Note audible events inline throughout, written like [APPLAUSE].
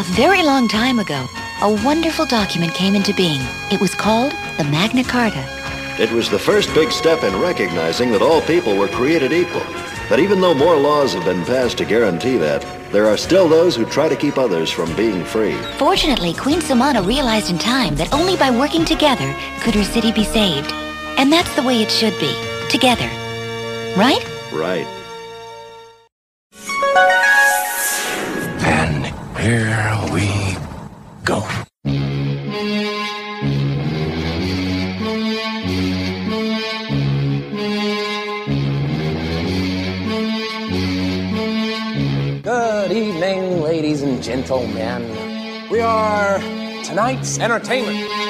A very long time ago, a wonderful document came into being. It was called the Magna Carta. It was the first big step in recognizing that all people were created equal. That even though more laws have been passed to guarantee that, there are still those who try to keep others from being free. Fortunately, Queen Samana realized in time that only by working together could her city be saved. And that's the way it should be. Together. Right? Right. Here we go. Good evening, ladies and gentlemen. We are tonight's entertainment.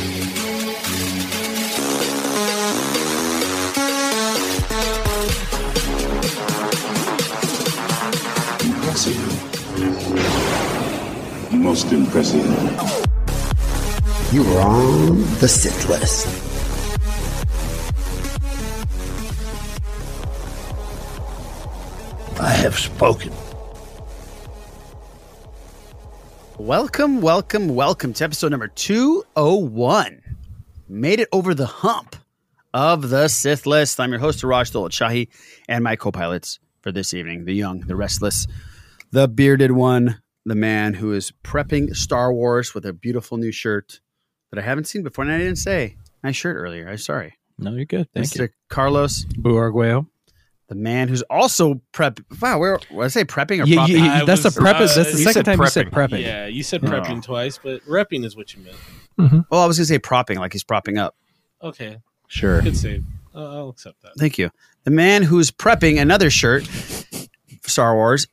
Impressive. Most impressive. You are on the Sith list. I have spoken. Welcome, welcome, welcome to episode number 201. Made it over the hump of the Sith list. I'm your host, Raj Dolat Shahi, and my co pilots for this evening the young, the restless, the bearded one, the man who is prepping Star Wars with a beautiful new shirt that I haven't seen before. And I didn't say nice shirt earlier. I'm sorry. No, you're good. Thank Mr. you. Carlos, Boo Arguello. the man who's also prep. Wow, where what did I say prepping or Yeah, propping? yeah, that's was, the prep. uh, that's the second said time you said prepping. prepping. Yeah, you said Oh. prepping twice, but repping is what you meant. Well, I was going to say propping, like he's propping up. Okay, Sure. good save. Uh, I'll accept that. Thank you. The man who's prepping another shirt, for Star Wars,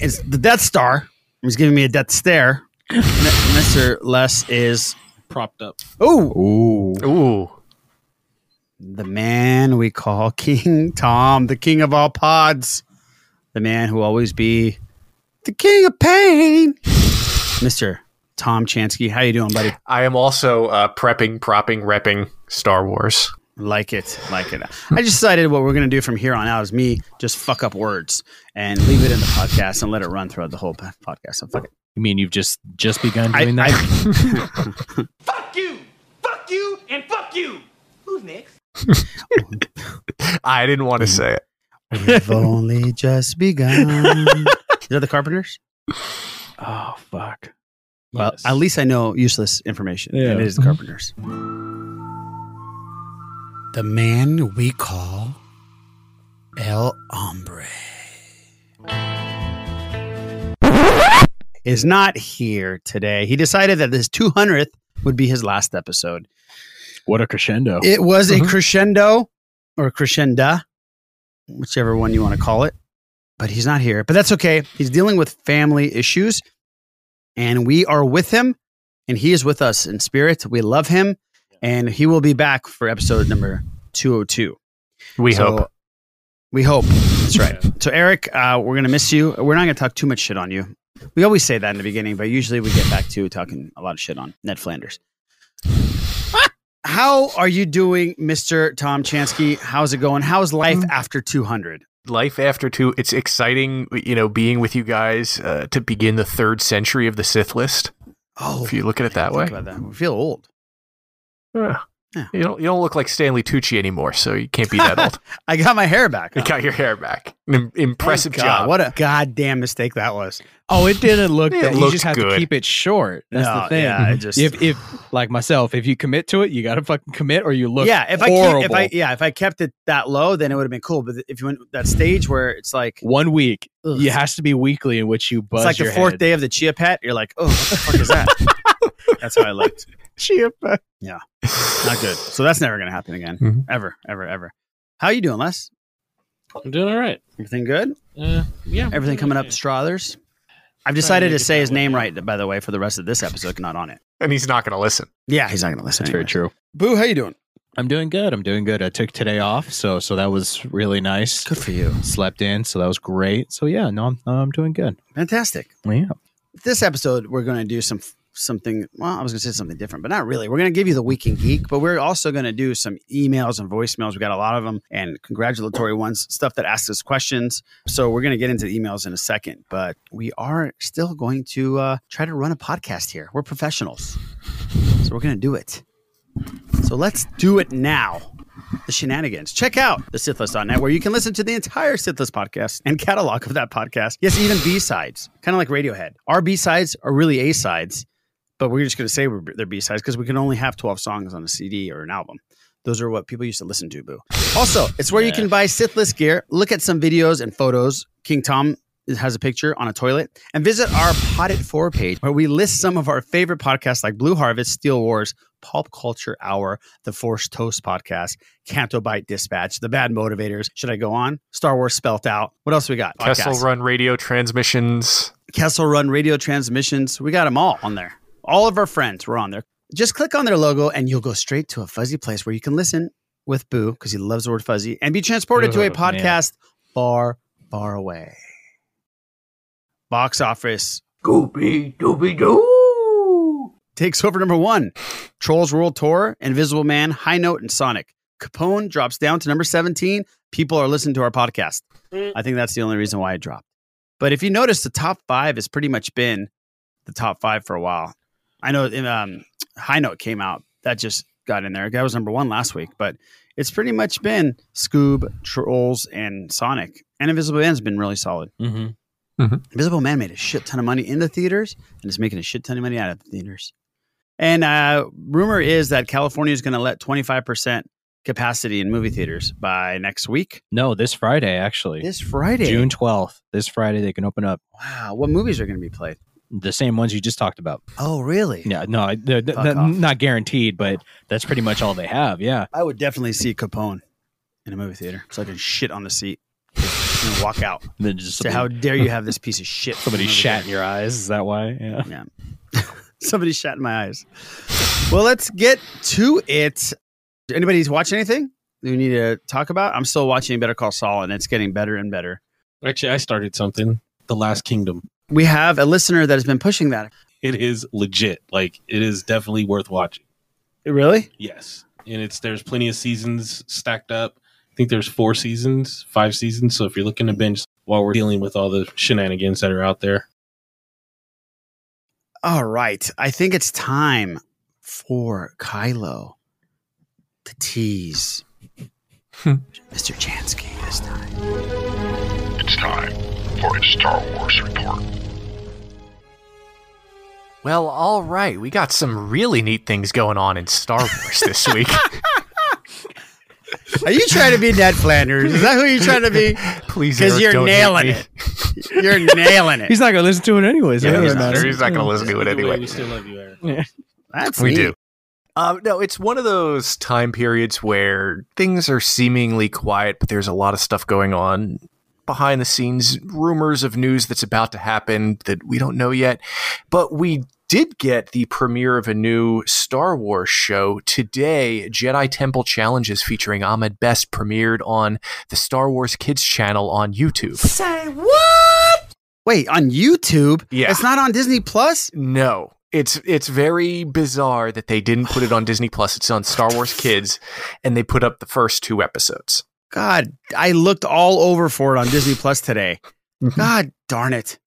is the Death Star. He's giving me a death stare. M- Mr. Les is Propped up. oh Ooh. Ooh. the man we call [LAUGHS] King Tom, the king of all pods, the man who always be the king of pain, Mr. Tom Chansky. How you doing, buddy? I am also uh, prepping, propping, repping Star Wars. Like it, like it. I just decided what we're going to do from here on out is me just fuck up words and leave it in the podcast and let it run throughout the whole podcast. So fuck it. You mean you've just just begun I- doing that? I- [LAUGHS] Fuck you! Fuck you! And fuck you! Who's next? I didn't want to say it. We've only just begun. Is that the Carpenters? oh fuck. Well, Yes. at least I know useless information. Yeah. It is the Carpenters. The man we call El Hombre is not here today. He decided that this 200th would be his last episode. What a crescendo. It was a Mhm. crescendo or crescenda, whichever one you want to call it. But he's not here. But that's okay. He's dealing with family issues, and we are with him, and he is with us in spirit. We love him, and he will be back for episode number 202. We So- hope. We hope. That's right. So, Eric, uh, we're going to miss you. We're not going to talk too much shit on you. We always say that in the beginning, but usually we get back to talking a lot of shit on Ned Flanders. [LAUGHS] How are you doing, Mr. Tom Chansky? How's it going? How's life Mm. after 200? Life after two. It's exciting, you know, being with you guys uh, to begin the third century of the Sith list. Oh, If you look at it that way, that. We feel old. Yeah. Yeah. you don't you don't look like Stanley Tucci anymore, so you can't be that old. [LAUGHS] I got my hair back. You got your hair back. An impressive Thank God. job. What a goddamn mistake that was. Oh, it didn't look It that. You just have good. to keep it short. That's No, the thing. yeah, I just- if if like myself, if you commit to it, you got to fucking commit, or you look. yeah, if I keep, if I yeah, if I kept it that low, then it would have been cool. But if you went that stage where it's like one week, Ugh. it has to be weekly in which you buzz it's like the fourth head. day of the chia pet, you're like, oh, what the fuck is that? [LAUGHS] That's how I looked. Chia pet. Not good. So that's never gonna happen again. Mhm. Ever, ever, ever. How you doing, Les? I'm doing all right. Everything good? Uh, yeah. Everything coming up, Strathers? I've decided to say his name right, by the way, for the rest of this episode, not on it. And he's not going to listen. Yeah, he's not going to listen. That's very true. Boo, how you doing? I'm doing good. I'm doing good. I took today off, so so that was really nice. Good for you. Slept in, so that was great. So yeah, no, I'm, I'm doing good. Fantastic. Yeah. This episode, we're going to do some something. Well, I was going to say something different, but not really. We're going to give you the week in geek, but we're also going to do some emails and voicemails. We got a lot of them and congratulatory ones, stuff that asks us questions. So we're going to get into the emails in a second, but we are still going to uh, try to run a podcast here. We're professionals, so we're going to do it. So let's do it now. The shenanigans. Check out the Sithlist.net where you can listen to the entire Sithlist podcast and catalog of that podcast. Yes, even B sides, kind of like Radiohead. Our B sides are really A sides, but we're just going to say we're, they're B sides because we can only have 12 songs on a CD or an album. Those are what people used to listen to, boo. Also, it's where you can buy Sithlist gear, look at some videos and photos. King Tom has a picture on a toilet and visit our Pot It For page where we list some of our favorite podcasts like Blue Harvest, Steele Wars, Pulp Culture Hour, The Forced Toast Podcast, Canto Bight Dispatch, The Bad Motivators. Should I go on? Star Wars Spelt Out. What else we got? Kessel Run Radio Transmissions. Kessel Run Radio Transmissions. We got them all on there. All of our friends were on there. Just click on their logo and you'll go straight to a fuzzy place where you can listen with Boo because he loves the word fuzzy and be transported to a Oh, man. podcast far, far away. Box office Goopy dooby doo. takes over number one. Trolls World Tour, Invisible Man, High Note, and Sonic. Capone drops down to number 17. People are listening to our podcast. I think that's the only reason why it dropped. But if you notice, the top five has pretty much been the top five for a while. I know um, High Note came out. That just got in there. That was number one last week. But it's pretty much been Scoob, Trolls, and Sonic. And Invisible Man's been really solid. Mm-hmm. Invisible Man made a shit ton of money in the theaters and is making a shit ton of money out of the theaters. And uh, rumor is that California is going to let 25% capacity in movie theaters by next week. No, this Friday actually. This Friday. June 12th. This Friday they can open up Wow. What movies are going to be played? The same ones you just talked about. Oh, really? Yeah, no, I- they're- they're not guaranteed, but that's pretty much all they have. Yeah. I would definitely see Capone in a movie theater so I can shit on the seat and walk out. [LAUGHS] Then just Say, how dare you have this piece of shit? somebody in a in your eyes? Is that why? Yeah. Yeah. [LAUGHS] Somebody shat in my eyes. Well, let's get to it. Anybody's watching anything we need to talk about? I'm still watching Better Call Saul, and it's getting better and better. Actually, I started something. The Last Kingdom. We have a listener that has been pushing that. It is legit. Like it is definitely worth watching. Really? Yes, and it's there's plenty of seasons stacked up. I think there's four seasons, five seasons. So if you're looking to binge while we're dealing with all the shenanigans that are out there, All right. I think it's time for Kylo to tease hmm. Mr. Chansky this time. It's time for a Star Wars report. Well, all right. We got some really neat things going on in Star Wars this week. [LAUGHS] Are you trying to be Ned Flanders? Is that who you're trying to be? Please, Because you're don't hate nailing me. it. You're nailing it. He's not going to listen to it anyways. Yeah, he's doesn't He's not going to listen to it Either anyway. we still love you, Eric. Yeah. That's we neat. do. Um, no, it's one of those time periods where things are seemingly quiet, but there's a lot of stuff going on behind the scenes, rumors of news that's about to happen that we don't know yet. But we did get the premiere of a new Star Wars show today. Jedi Temple Challenges featuring Ahmed Best premiered on the Star Wars Kids channel on YouTube. Say what? Wait, on YouTube? Yeah. It's not on Disney Plus? No. It's it's very bizarre that they didn't put it on Disney Plus. It's on Star Wars Kids, and they put up the first two episodes. God, I looked all over for it on Disney Plus today. God darn it.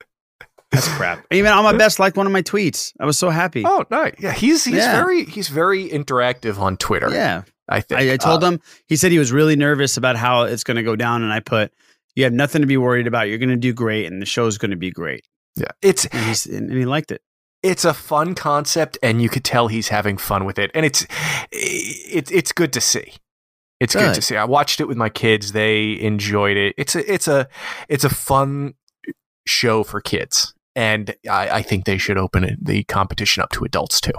That's crap. Even on my best liked one of my tweets. I was so happy. Oh no, yeah, he's he's Yeah. very he's very interactive on Twitter. Yeah. I think I, I told Uh, him, he said he was really nervous about how it's going to go down. And I put, you have nothing to be worried about. You're going to do great. And the show's going to be great. Yeah, it's And, he's, and he liked it. it's a fun concept, and you could tell he's having fun with it, and it's it's it's good to see. It's good. Good. to see. I watched it with my kids; they enjoyed it. It's a it's a it's a fun show for kids, and I, I think they should open it, the competition up to adults too.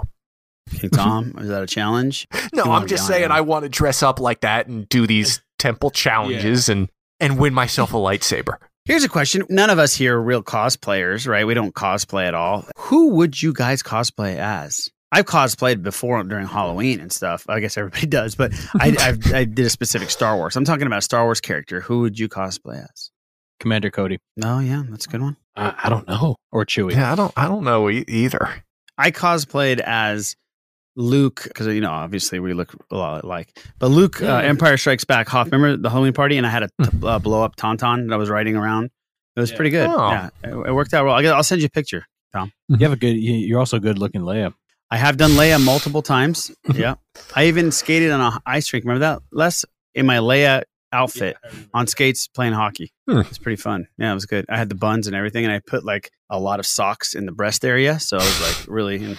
King mm-hmm. Tom, is that a challenge? No, I'm just be on saying. I want to dress up like that and do these [LAUGHS] temple challenges and and win myself a lightsaber. Here's a question. None of us here are real cosplayers, right? We don't cosplay at all. Who would you guys cosplay as? I've cosplayed before during Halloween and stuff. I guess everybody [LAUGHS] does, but I, I've, [LAUGHS] I did a specific Star Wars. I'm talking about a Star Wars character. Who would you cosplay as? Commander Cody. Oh yeah, that's a good one. I, I don't know. Or Chewie. Yeah, I don't. I don't know e- either. I cosplayed as Luke because you know obviously we look a lot alike. But Luke, Yeah. uh, Empire Strikes Back, Hoth. Remember the Halloween party, and I had a t- uh, blow up tauntaun that I was riding around. It was Yeah. pretty good. Oh. Yeah, it, it worked out well. I'll, I'll send you a picture. Tom. You have a good. you- You're also good looking Leia. I have done Leia multiple times. [LAUGHS] yeah, I even skated on a ice rink. Remember that, Les? In my Leia outfit on skates playing hockey. Hmm. It's pretty fun. Yeah, it was good. I had the buns and everything, and I put like a lot of socks in the breast area, so I was like really, in,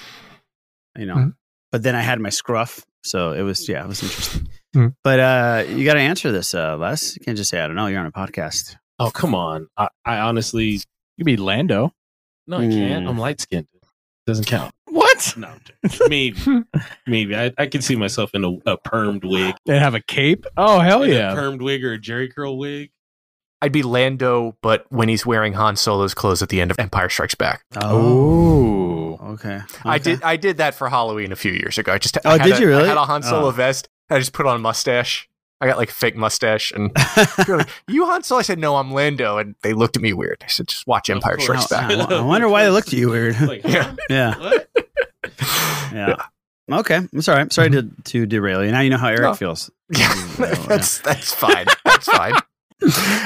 you know. Hmm. But then I had my scruff, so it was yeah, it was interesting. Hmm. But uh you got to answer this, uh, Les. You can't just say I don't know. You're on a podcast. Oh come on. I, I honestly You could be Lando. no, I can't. Hmm. I'm light skinned. Doesn't count. What? No, I'm maybe, maybe I, I can see myself in a, a permed wig. They have a cape. Oh hell Like yeah! a permed wig or a Jerry curl wig. I'd be Lando, but when he's wearing Han Solo's clothes at the end of Empire Strikes Back. Oh. okay. I did. I did that for Halloween a few years ago. I just. Oh, I had did a- you really? I had a Han Solo Oh. vest. I just put on a mustache. I got like a fake mustache, and [LAUGHS] they were like, "You Han Solo?" I said, "No, I'm Lando," and they looked at me weird. I said, "Just watch Empire. Strikes Back." I, I wonder why they looked at you weird. [LAUGHS] Like, Yeah. yeah. What? [LAUGHS] Yeah. Okay. I'm sorry. I'm sorry to, to derail you. Now you know how Eric No. feels. [LAUGHS] Yeah, [LAUGHS] Yeah. that's that's fine. That's fine.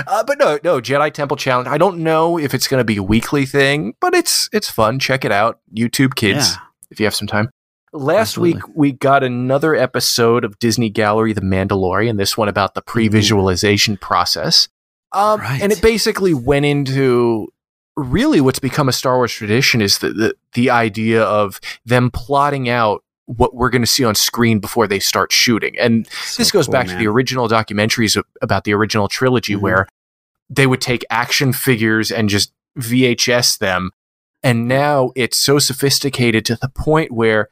Uh, but no, no Jedi Temple Challenge. I don't know if it's going to be a weekly thing, but it's it's fun. Check it out, YouTube Kids, Yeah. if you have some time. Last Absolutely. week we got another episode of Disney Gallery, The Mandalorian. This one about the pre-visualization process, um, Right. and it basically went into really what's become a Star Wars tradition is the the, the idea of them plotting out what we're going to see on screen before they start shooting. And this goes cool, back to the original documentaries about the original trilogy Mhm. where they would take action figures and just VHS them. And now it's so sophisticated to the point where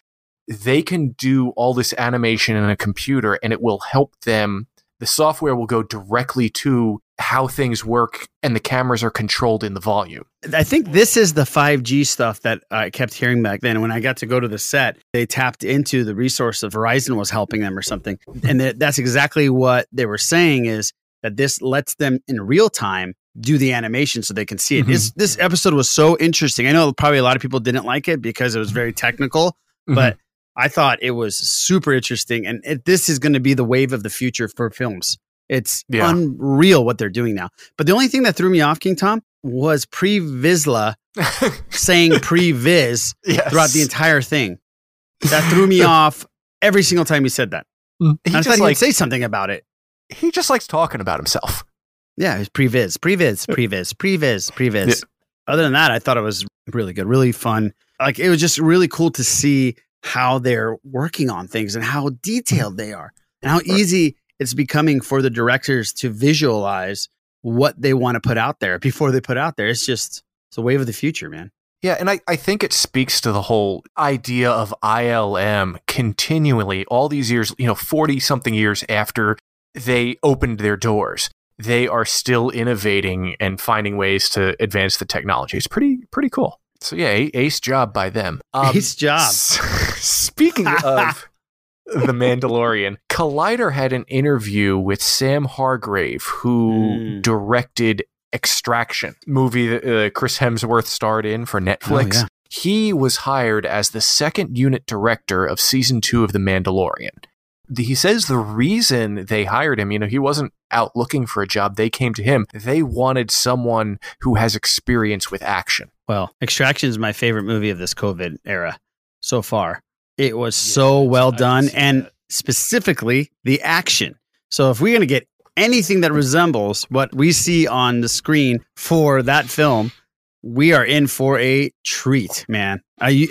they can do all this animation in a computer and it will help them. The software will go directly to how things work and the cameras are controlled in the volume. I think this is the 5G stuff that I kept hearing back then. When I got to go to the set, they tapped into the resource that Verizon was helping them or something. And that's exactly what they were saying is that this lets them in real time do the animation so they can see it. Mm-hmm. This, this episode was so interesting. I know probably a lot of people didn't like it because it was very technical, mm-hmm. but I thought it was super interesting. And it, this is going to be the wave of the future for films. It's Yeah. unreal what they're doing now. But the only thing that threw me off, King Tom, was pre Vizsla [LAUGHS] saying pre Viz Yes. throughout the entire thing. That threw me [LAUGHS] off every single time he said that. He I just thought he like would say something about it. he just likes talking about himself. Yeah, it's pre Viz, pre [LAUGHS] Viz, pre Viz, pre Viz, pre Viz. Other than that, I thought it was really good, really fun. Like it was just really cool to see how they're working on things and how detailed they are and how easy it's becoming for the directors to visualize what they want to put out there before they put out there. It's just it's a wave of the future, man. Yeah, and I, I think it speaks to the whole idea of ILM continually, all these years, you know, 40 something years after they opened their doors. They are still innovating and finding ways to advance the technology. It's pretty pretty cool. So yeah, ace job by them. Um, Ace job. [LAUGHS] speaking of [LAUGHS] the Mandalorian, Collider had an interview with Sam Hargrave, who Mm. directed Extraction, movie that uh, Chris Hemsworth starred in for Netflix. Oh, yeah. He was hired as the second unit director of season two of The Mandalorian. The- He says the reason they hired him, you know, he wasn't out looking for a job. They came to him. They wanted someone who has experience with action. Well, Extraction is my favorite movie of this COVID era so far. It was so well I done, and that. specifically the action. So, if we're going to get anything that resembles what we see on the screen for that film, we are in for a treat, man. Are you,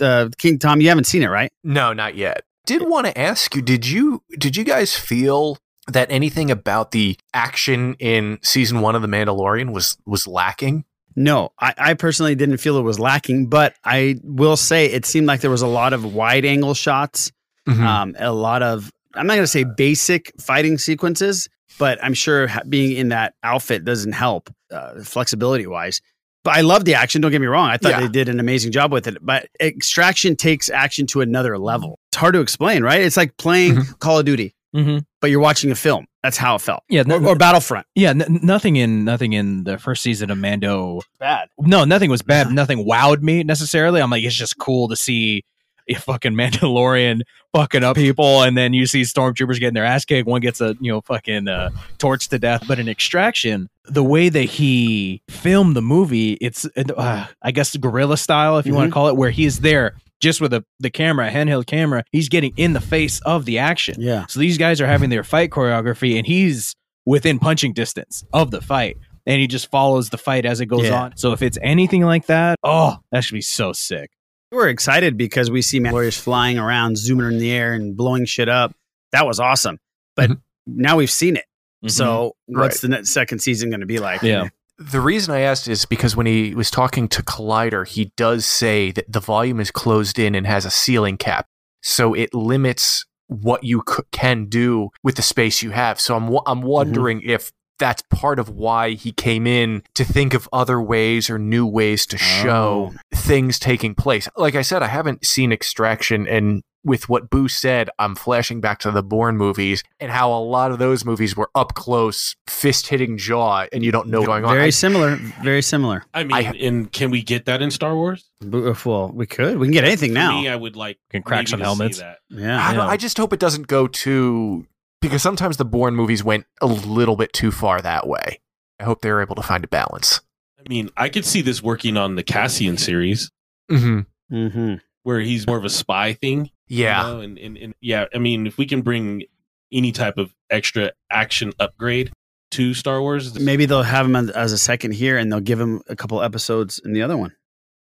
uh, King Tom? You haven't seen it, right? No, not yet. Did want to ask you, did you did you guys feel that anything about the action in season one of The Mandalorian was was lacking? No, I, I personally didn't feel it was lacking, but I will say it seemed like there was a lot of wide angle shots, Mm-hmm. um, a lot of I'm not going to say basic fighting sequences, but I'm sure being in that outfit doesn't help uh, flexibility wise. But I love the action. Don't get me wrong. I thought Yeah. they did an amazing job with it. But Extraction takes action to another level. It's hard to explain, right? It's like playing Call of Duty, Mm-hmm. but you're watching a film. That's how it felt. Yeah, or, no- or Battlefront. Yeah, n- nothing in nothing in the first season of Mando. Bad. No, nothing was bad. Nothing wowed me necessarily. I'm like, it's just cool to see a fucking [LAUGHS] Mandalorian fucking up people, and then you see stormtroopers getting their ass kicked. One gets a you know fucking uh, torched to death. But in Extraction, the way that he filmed the movie, it's uh, I guess guerrilla style, if you want Mhm. to call it, where he's there just with a, the camera, a handheld camera. He's getting in the face of the action. Yeah. So these guys are having their fight choreography, and he's within punching distance of the fight. And he just follows the fight as it goes Yeah. on. So if it's anything like that, oh, that should be so sick. We're excited because we see Mandalorians flying around, zooming in the air, and blowing shit up. That was awesome. But mm-hmm. now we've seen it. Mm-hmm. So what's the next, second season going to be like? Yeah. The reason I asked is because when he was talking to Collider, he does say that the volume is closed in and has a ceiling cap. So it limits what you c- can do with the space you have. So I'm, wa- I'm mm-hmm. wondering if that's part of why he came in to think of other ways or new ways to show oh. things taking place. Like I said, I haven't seen Extraction and with what Boo said, I'm flashing back to the Bourne movies and how a lot of those movies were up close, fist hitting jaw, and you don't know what's going on. Very I- similar. Very similar. I mean, and can we get that in Star Wars? Well, we could. We can get anything For now. me, I would like Can crack some helmets. Yeah. I, don't, I just hope it doesn't go too because sometimes the Bourne movies went a little bit too far that way. I hope they're able to find a balance. I mean, I could see this working on the Cassian series Mm-hmm. Mm-hmm. where he's more of a spy thing. You Yeah. know, and, and, and yeah, I mean, if we can bring any type of extra action upgrade to Star Wars, Maybe they'll have him as- as a second here, and they'll give him a couple episodes in the other one,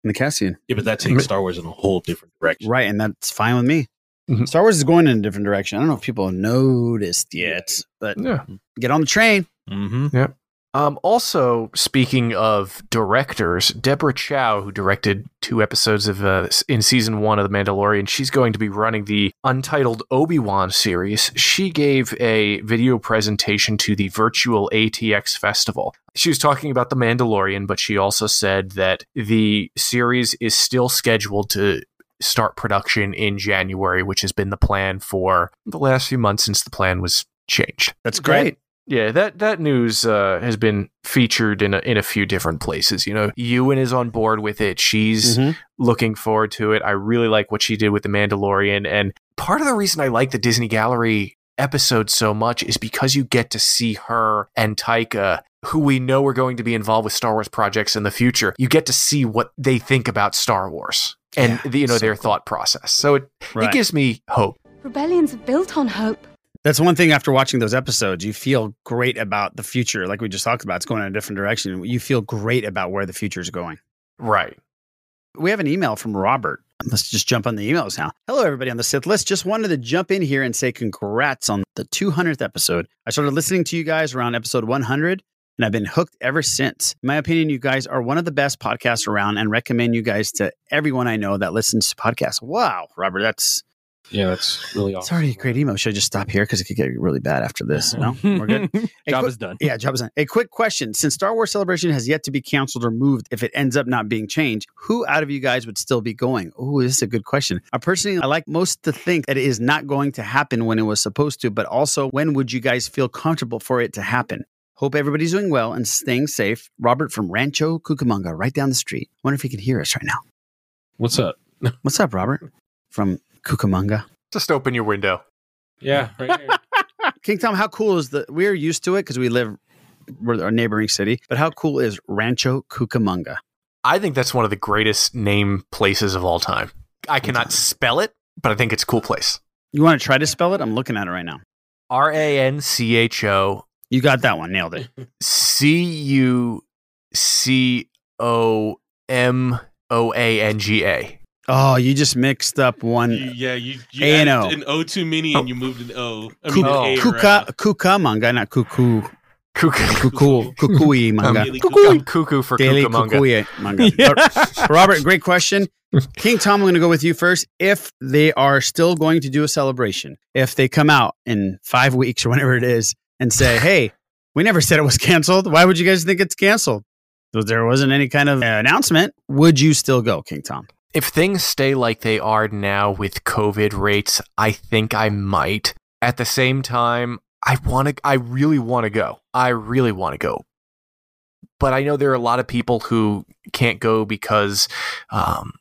in the Cassian. yeah, but that takes Star Wars in a whole different direction. Right, and that's fine with me. Mhm. Star Wars is going in a different direction. I don't know if people have noticed yet, but Yeah. get on the train. Mm-hmm. Yeah. Um, also, speaking of directors, Deborah Chow, who directed two episodes of uh, in season one of The Mandalorian, she's going to be running the untitled Obi Wan series. She gave a video presentation to the virtual ATX festival. She was talking about The Mandalorian, but she also said that the series is still scheduled to start production in January, which has been the plan for the last few months since the plan was changed. That's great. Yeah, that that news uh, has been featured in a, in a few different places. You know, Ewan is on board with it. She's Mhm. looking forward to it. I really like what she did with the Mandalorian, and part of the reason I like the Disney Gallery episode so much is because you get to see her and Taika, who we know are going to be involved with Star Wars projects in the future. You get to see what they think about Star Wars and the, you know their thought process. So it Right. it gives me hope. Rebellions are built on hope. That's one thing after watching those episodes, you feel great about the future. Like we just talked about, it's going in a different direction. You feel great about where the future is going. Right. We have an email from Robert. Let's just jump on the emails now. Hello, everybody on the Sith list. Just wanted to jump in here and say congrats on the 200th episode. I started listening to you guys around episode 100, and I've been hooked ever since. In my opinion, you guys are one of the best podcasts around and recommend you guys to everyone I know that listens to podcasts. Wow, Robert, that's Yeah, that's really it's awesome. already a great email. Should I just stop here because it could get really bad after this? No, [LAUGHS] we're good. A Job quick- is done. Yeah, job is done. A quick question: Since Star Wars Celebration has yet to be canceled or moved, if it ends up not being changed, who out of you guys would still be going? Oh, this is a good question. I personally, I like most to think that it is not going to happen when it was supposed to, but also when would you guys feel comfortable for it to happen? Hope everybody's doing well and staying safe. Robert from Rancho Cucamonga, right down the street. Wonder if he can hear us right now. What's up? What's up, Robert from Cucamonga? Just open your window. Yeah, right here. [LAUGHS] King Tom, how cool is the? We're used to it because we live, we're our neighboring city. But how cool is Rancho Cucamonga? I think that's one of the greatest name places of all time. I cannot spell it, but I think it's a cool place. You want to try to spell it? I'm looking at it right now. R A N C H O You got that one, nailed it. [LAUGHS] C U C O M O A N G A. Oh, you just mixed up one. Yeah, you, you A and O. an O too many and you moved an O. I Cu- mean, an A Cuca, around. Not cuckoo. Cuckoo. Cuckoo, cuckoo manga. Daily I'm cuckoo for Daily cuckoo manga. [LAUGHS] But- Robert, great question. King Tom, I'm going to go with you first. If they are still going to do a celebration, if they come out in five weeks or whenever it is and say, [LAUGHS] hey, we never said it was canceled. Why would you guys think it's canceled? So there wasn't any kind of uh, announcement. Would you still go, King Tom? If things stay like they are now with COVID rates, I think I might. At the same time, I want to I really want to go. I really want to go. But I know there are a lot of people who can't go because um,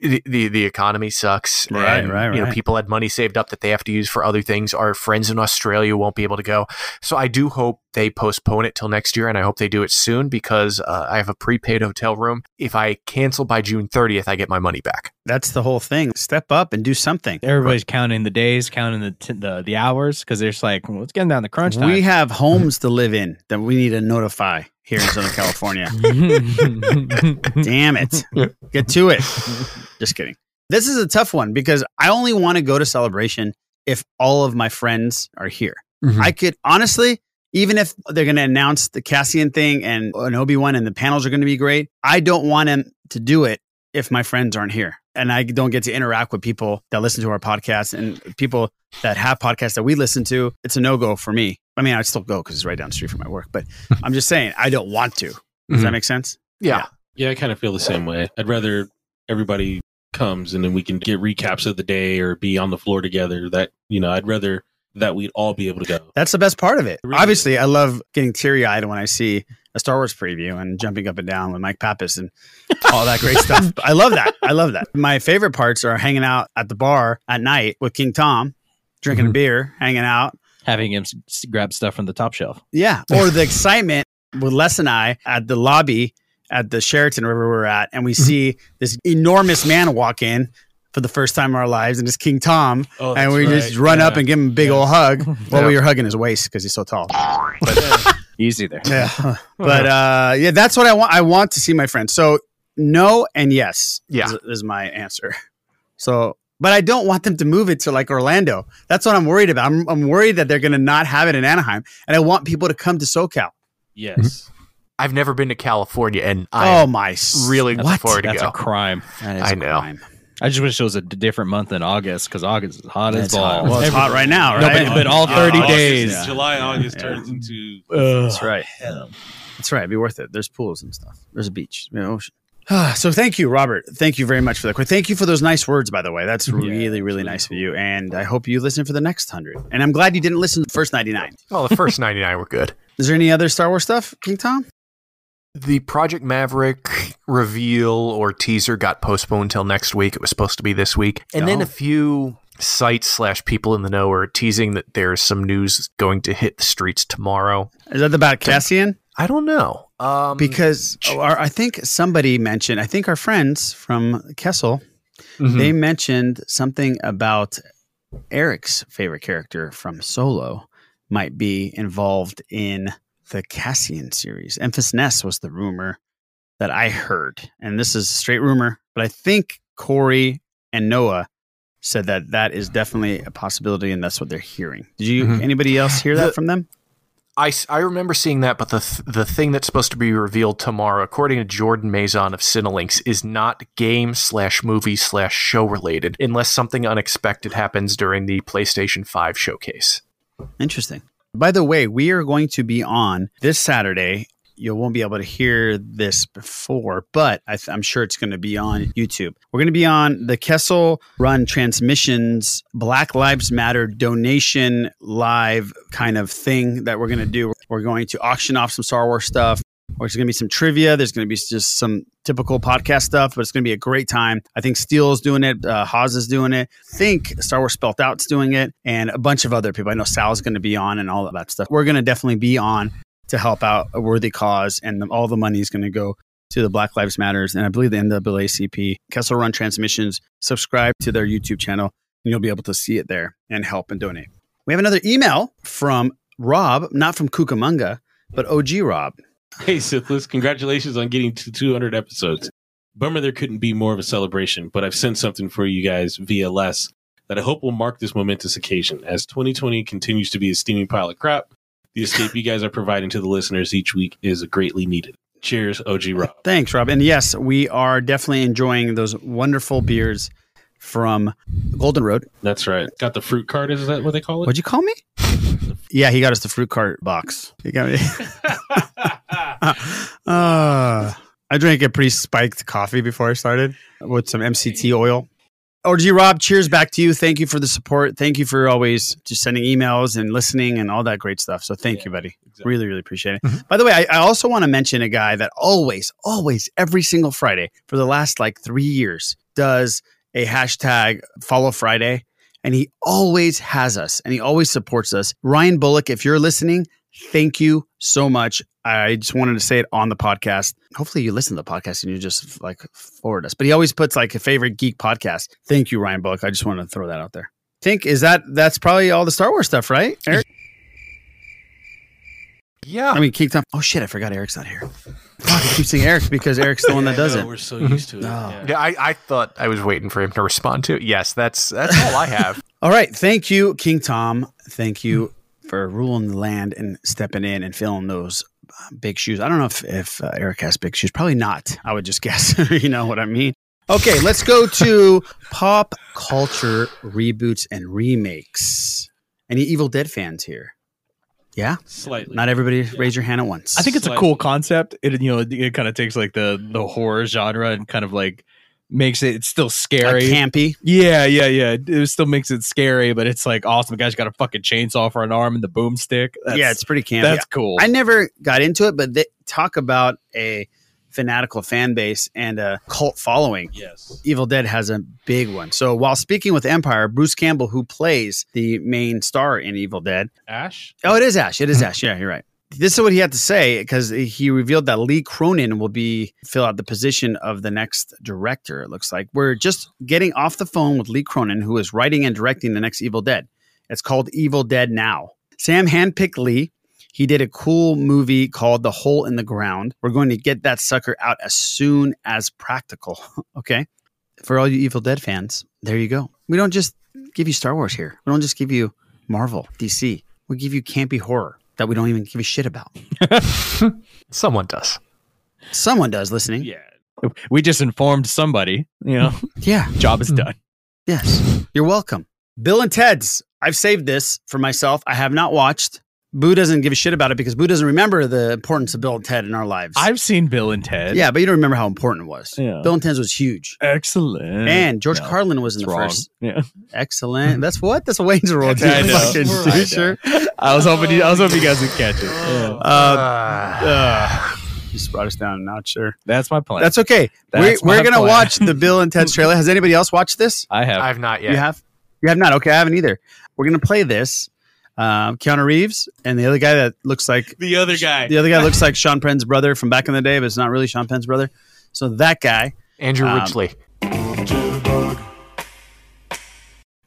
the, the the economy sucks. Right, and, right, You know, people had money saved up that they have to use for other things. Our friends in Australia won't be able to go. So I do hope they postpone it till next year, and I hope they do it soon because uh, I have a prepaid hotel room. If I cancel by June 30th, I get my money back. That's the whole thing. Step up and do something. Everybody's counting the days, counting the t- the, the hours because they're just like, well, it's getting down the crunch time. We have homes to live in that we need to notify here in Southern California. [LAUGHS] Damn it. Get to it. Just kidding. This is a tough one because I only want to go to celebration if all of my friends are here. Mm-hmm. I could honestly, even if they're going to announce the Cassian thing and an Obi Wan and the panels are going to be great, I don't want them to do it if my friends aren't here and I don't get to interact with people that listen to our podcast and people that have podcasts that we listen to. It's a no go for me. I mean, I'd still go because it's right down the street from my work, but [LAUGHS] I'm just saying I don't want to. Does that Mhm. make sense? Yeah. Yeah, I kind of feel the same way. I'd rather everybody comes and then we can get recaps of the day or be on the floor together. That you know, I'd rather that we'd all be able to go. That's the best part of it. really Obviously, I love getting teary eyed when I see a Star Wars preview and jumping up and down with Mike Pappas and [LAUGHS] all that great stuff. I love that. I love that. My favorite parts are hanging out at the bar at night with King Tom, drinking a beer, hanging out. Having him s- grab stuff from the top shelf. Yeah. [LAUGHS] Or the excitement with Les and I at the lobby at the Sheraton, wherever we're at, and we see this enormous man walk in for the first time in our lives, and it's King Tom. Oh, and we right. just run up and give him a big old hug. [LAUGHS] while Yeah. we were hugging his waist because he's so tall. But, [LAUGHS] Easy there. Yeah. but uh, yeah, that's what I want. I want to see my friends. So no and yes. Yeah. is, is my answer. So, but I don't want them to move it to like Orlando. That's what I'm worried about. I'm, I'm worried that they're going to not have it in Anaheim, and I want people to come to SoCal. Yes. Mm-hmm. I've never been to California, and I oh my! s- really looking what? forward to That's go. a crime. That is I a know. crime. I just wish it was a different month than August because August is hot It's as hot. balls. Well, it's hot right now, No, right? but, but all Yeah, 30 August- days. yeah. July, August Yeah. turns into That's right. That's right. It'd be worth it. There's pools and stuff. There's a beach. There's an ocean. [SIGHS] so thank you, Robert. Thank you very much for that. Thank you for those nice words, by the way. That's really, really nice of you. And I hope you listen for the next hundred. And I'm glad you didn't listen to the first 99. Oh, the first 99 were good. [LAUGHS] Is there any other Star Wars stuff, King Tom? The Project Maverick reveal or teaser got postponed till next week. It was supposed to be this week. And then Oh. a few sites slash people in the know are teasing that there's some news going to hit the streets tomorrow. Is that about Cassian? I don't know. Um, Because oh, our, I think somebody mentioned, I think our friends from Kessel, mhm. they mentioned something about Eric's favorite character from Solo might be involved in the Cassian series. Enfys Nest was the rumor that I heard, and this is straight rumor, but I think Corey and Noah said that that is definitely a possibility, and that's what they're hearing. Did you? Mhm. Anybody else hear that The- from them? I, I remember seeing that, but the th- the thing that's supposed to be revealed tomorrow, according to Jordan Maison of Cinelinx, is not game slash movie slash show related, unless something unexpected happens during the PlayStation Five showcase. Interesting. By the way, we are going to be on this Saturday. You won't be able to hear this before, but I I'm sure it's going to be on YouTube. We're going to be on the Kessel Run Transmissions Black Lives Matter donation live kind of thing that we're going to do. We're going to auction off some Star Wars stuff. There's going to be some trivia. There's going to be just some typical podcast stuff, but it's going to be a great time. I think Steele's doing it. Uh, Haas is doing it. I think Star Wars Spelt Out's doing it, and a bunch of other people. I know Sal's going to be on and all of that stuff. We're going to definitely be on to help out a worthy cause, and all the money is going to go to the Black Lives Matters and I believe the NAACP. Kessel Run Transmissions. Subscribe to their YouTube channel, and you'll be able to see it there and help and donate. We have another email from Rob, not from Cucamonga, but OG Rob. Hey, Sithless, congratulations on getting to 200 episodes. Bummer there couldn't be more of a celebration, but I've sent something for you guys via Les that I hope will mark this momentous occasion. As 2020 continues to be a steaming pile of crap, the escape you guys are providing to the listeners each week is greatly needed. Cheers, OG Rob. Thanks, Rob. And yes, we are definitely enjoying those wonderful beers from Golden Road. That's right. Got the fruit cart. Is that what they call it? What'd you call me? yeah, he got us the fruit cart box. He got me. [LAUGHS] [LAUGHS] uh, I drank a pretty spiked coffee before I started with some MCT oil. OG Rob, cheers back to you. Thank you for the support. Thank you for always just sending emails and listening and all that great stuff. So thank you, buddy. Really, really appreciate it. Mm-hmm. By the way, I, I also want to mention a guy that always, always, every single Friday for the last like three years does a hashtag follow Friday. And he always has us and he always supports us. Ryan Bullock, if you're listening, thank you so much. I just wanted to say it on the podcast. Hopefully you listen to the podcast and you just like forward us. But he always puts like a favorite geek podcast. Thank you, Ryan Bullock. I just wanted to throw that out there. Think is that that's probably all the Star Wars stuff, right? Eric? [LAUGHS] Yeah. I mean, King Tom. Oh shit, I forgot Eric's not here. Fuck, I keep saying Eric's because Eric's the one that [LAUGHS] does I it. We're so used to it. Oh. Yeah, I, I thought I was waiting for him to respond to it. Yes, that's that's all I have. [LAUGHS] All right. Thank you, King Tom. Thank you for ruling the land and stepping in and filling those uh, big shoes. I don't know if, if uh, Eric has big shoes. Probably not. I would just [LAUGHS] guess. you know what I mean? Okay, let's go to pop culture reboots and remakes. Any Evil Dead fans here? Yeah? Slightly. Not everybody raise your hand at once. I think it's a cool concept. It you know it, it kind of takes like the the horror genre and kind of like makes it it's still scary, Like campy. Yeah, yeah, yeah. It, still makes it scary, but it's like awesome. The guy's got a fucking chainsaw for an arm and the boomstick. Yeah, it's pretty campy. That's cool. I never got into it, but they talk about a fanatical fan base and a cult following. Yes. Evil Dead has a big one. So while speaking with Empire, Bruce Campbell, who plays the main star in Evil Dead, Ash. oh, it is Ash. It is hmm. Ash. Yeah, you're right. This is what he had to say because he revealed that Lee Cronin will be fill out the position of the next director. It looks like we're just getting off the phone with Lee Cronin, who is writing and directing the next Evil Dead. It's called Evil Dead Now. Sam handpicked Lee. He did a cool movie called The Hole in the Ground. We're going to get that sucker out as soon as practical. [LAUGHS] okay. For all you Evil Dead fans, there you go. We don't just give you Star Wars here. We don't just give you Marvel, DC. We give you campy horror that we don't even give a shit about. [LAUGHS] Someone does. Someone does listening. Yeah. we just informed somebody. You know, [LAUGHS] Yeah. job is hmm. done. Yes. You're welcome. Bill and Ted's. I've saved this for myself. I have not watched. Boo doesn't give a shit about it because Boo doesn't remember the importance of Bill and Ted in our lives. I've seen Bill and Ted. yeah, but you don't remember how important it was. Yeah. Bill and Ted's was huge. excellent. And George No, Carlin was in the wrong. first. Yeah, [LAUGHS] Excellent. That's what? That's a Wayne's World. [LAUGHS] I dude. [LAUGHS] know. Fucking I t-shirt. I was hoping. You, I was hoping you guys would catch it. [SIGHS] Yeah. Uh, uh, [SIGHS] just brought us down a notch, sure. That's my plan. That's okay. That's we're we're going to plan. watch the Bill and Ted's trailer. Has anybody else watched this? I have. I've not yet. You have? You have not? Okay, I haven't either. We're going to play this. Um, Keanu Reeves and the other guy that looks like The other guy. the other guy looks like Sean Penn's brother from back in the day, but it's not really Sean Penn's brother. So that guy, Andrew Um, Ridgeley.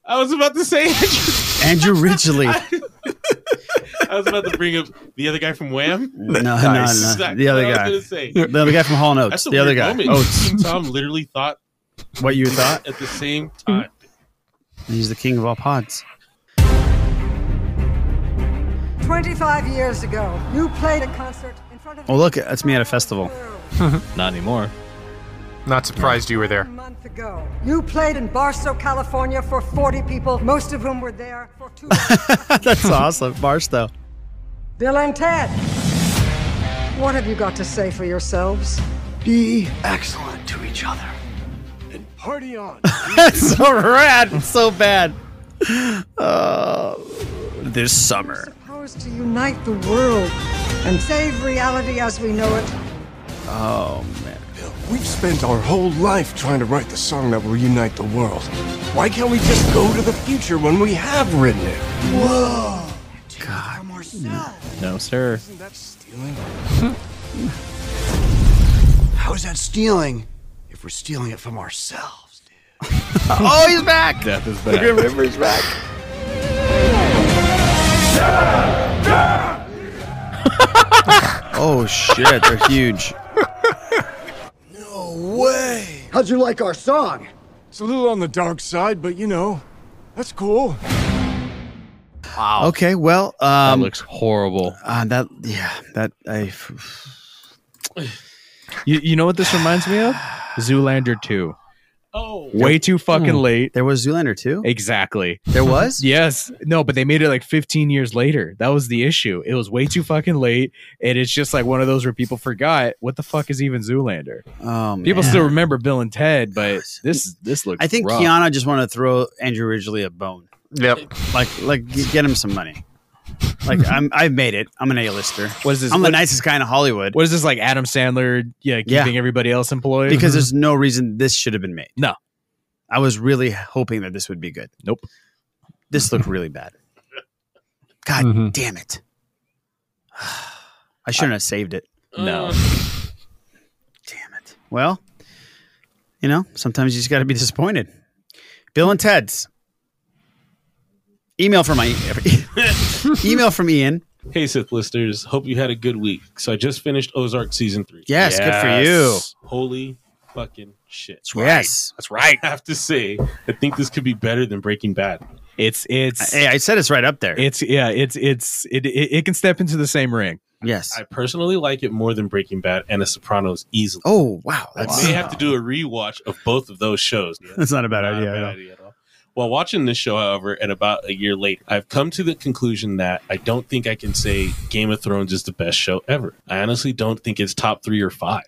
I was about to say. Andrew Ridgeley. [LAUGHS] I was about to bring up the other guy from Wham. No, no, Nice. no, the other guy, say. the other guy from Hall and Oates, That's a the other guy. moment. Oates. [LAUGHS] Tom literally thought What you thought? at the same time. He's the king of all pods. 25 years ago, you played a concert in front of Oh, look, that's me at a festival. [LAUGHS] Not anymore. Not surprised you were there. a month ago. You played in Barstow, California for 40 people, most of whom were there for two [LAUGHS] that's awesome. Barstow. Bill and Ted. What have you got to say for yourselves? Be excellent to each other. And party on. [LAUGHS] That's so rad. So bad. Uh, this summer. Powers to unite the world and save reality as we know it. Oh, man. Bill. We've spent our whole life trying to write the song that will unite the world. Why can't we just go to the future when we have written it? Whoa! God. No, sir. Isn't that stealing? [LAUGHS] How is that stealing if we're stealing it from ourselves? Dude? [LAUGHS] oh, he's back. Death is The back. Grim Reaper's back. [LAUGHS] oh shit, they're huge. No way! How'd you like our song? It's a little on the dark side, but you know, that's cool. Wow. Okay, well, That um, looks horrible. uh, that yeah, that I You, you know what this reminds me of? Zoolander 2. Oh, Way too fucking Hmm. late. There was Zoolander too. Exactly. There was. [LAUGHS] Yes. No, but they made it like 15 years later. That was the issue. It was way too fucking late. And it's just like one of those where people forgot what the fuck is even Zoolander. Oh, People still remember Bill and Ted, but this this looks I think rough. Keanu just wanted to throw Andrew Ridgeley a bone. Yep. Like, like get him some money. Like I'm, I've made it. I'm an A-lister. What is this? I'm the what- nicest guy in Hollywood What is this like Adam Sandler yeah, Yeah. keeping everybody else employed? because [LAUGHS] there's no reason this should have been made. No. I was really hoping that this would be good. Nope. This looked really bad. God Mhm. damn it! I shouldn't have saved it. no. [LAUGHS] Damn it. Well, you know, sometimes you just got to be disappointed. Bill and Ted's email from my [LAUGHS] [LAUGHS] email from Ian. Hey, Sith listeners. Hope you had a good week. So I just finished Ozark season three. Yes, good for you. Holy fucking shit. Yes, That's right. I have to say, I think this could be better than Breaking Bad. It's it's Hey, I said it's right up there. it's yeah, it's it's it, it it can step into the same ring. yes. I personally like it more than Breaking Bad and The Sopranos easily. oh wow, I that's may have to do a rewatch of both of those shows. [LAUGHS] that's not a bad Not a idea. bad idea at all. While watching this show, however, and about a year later, I've come to the conclusion that I don't think I can say Game of Thrones is the best show ever. I honestly don't think it's top three or five.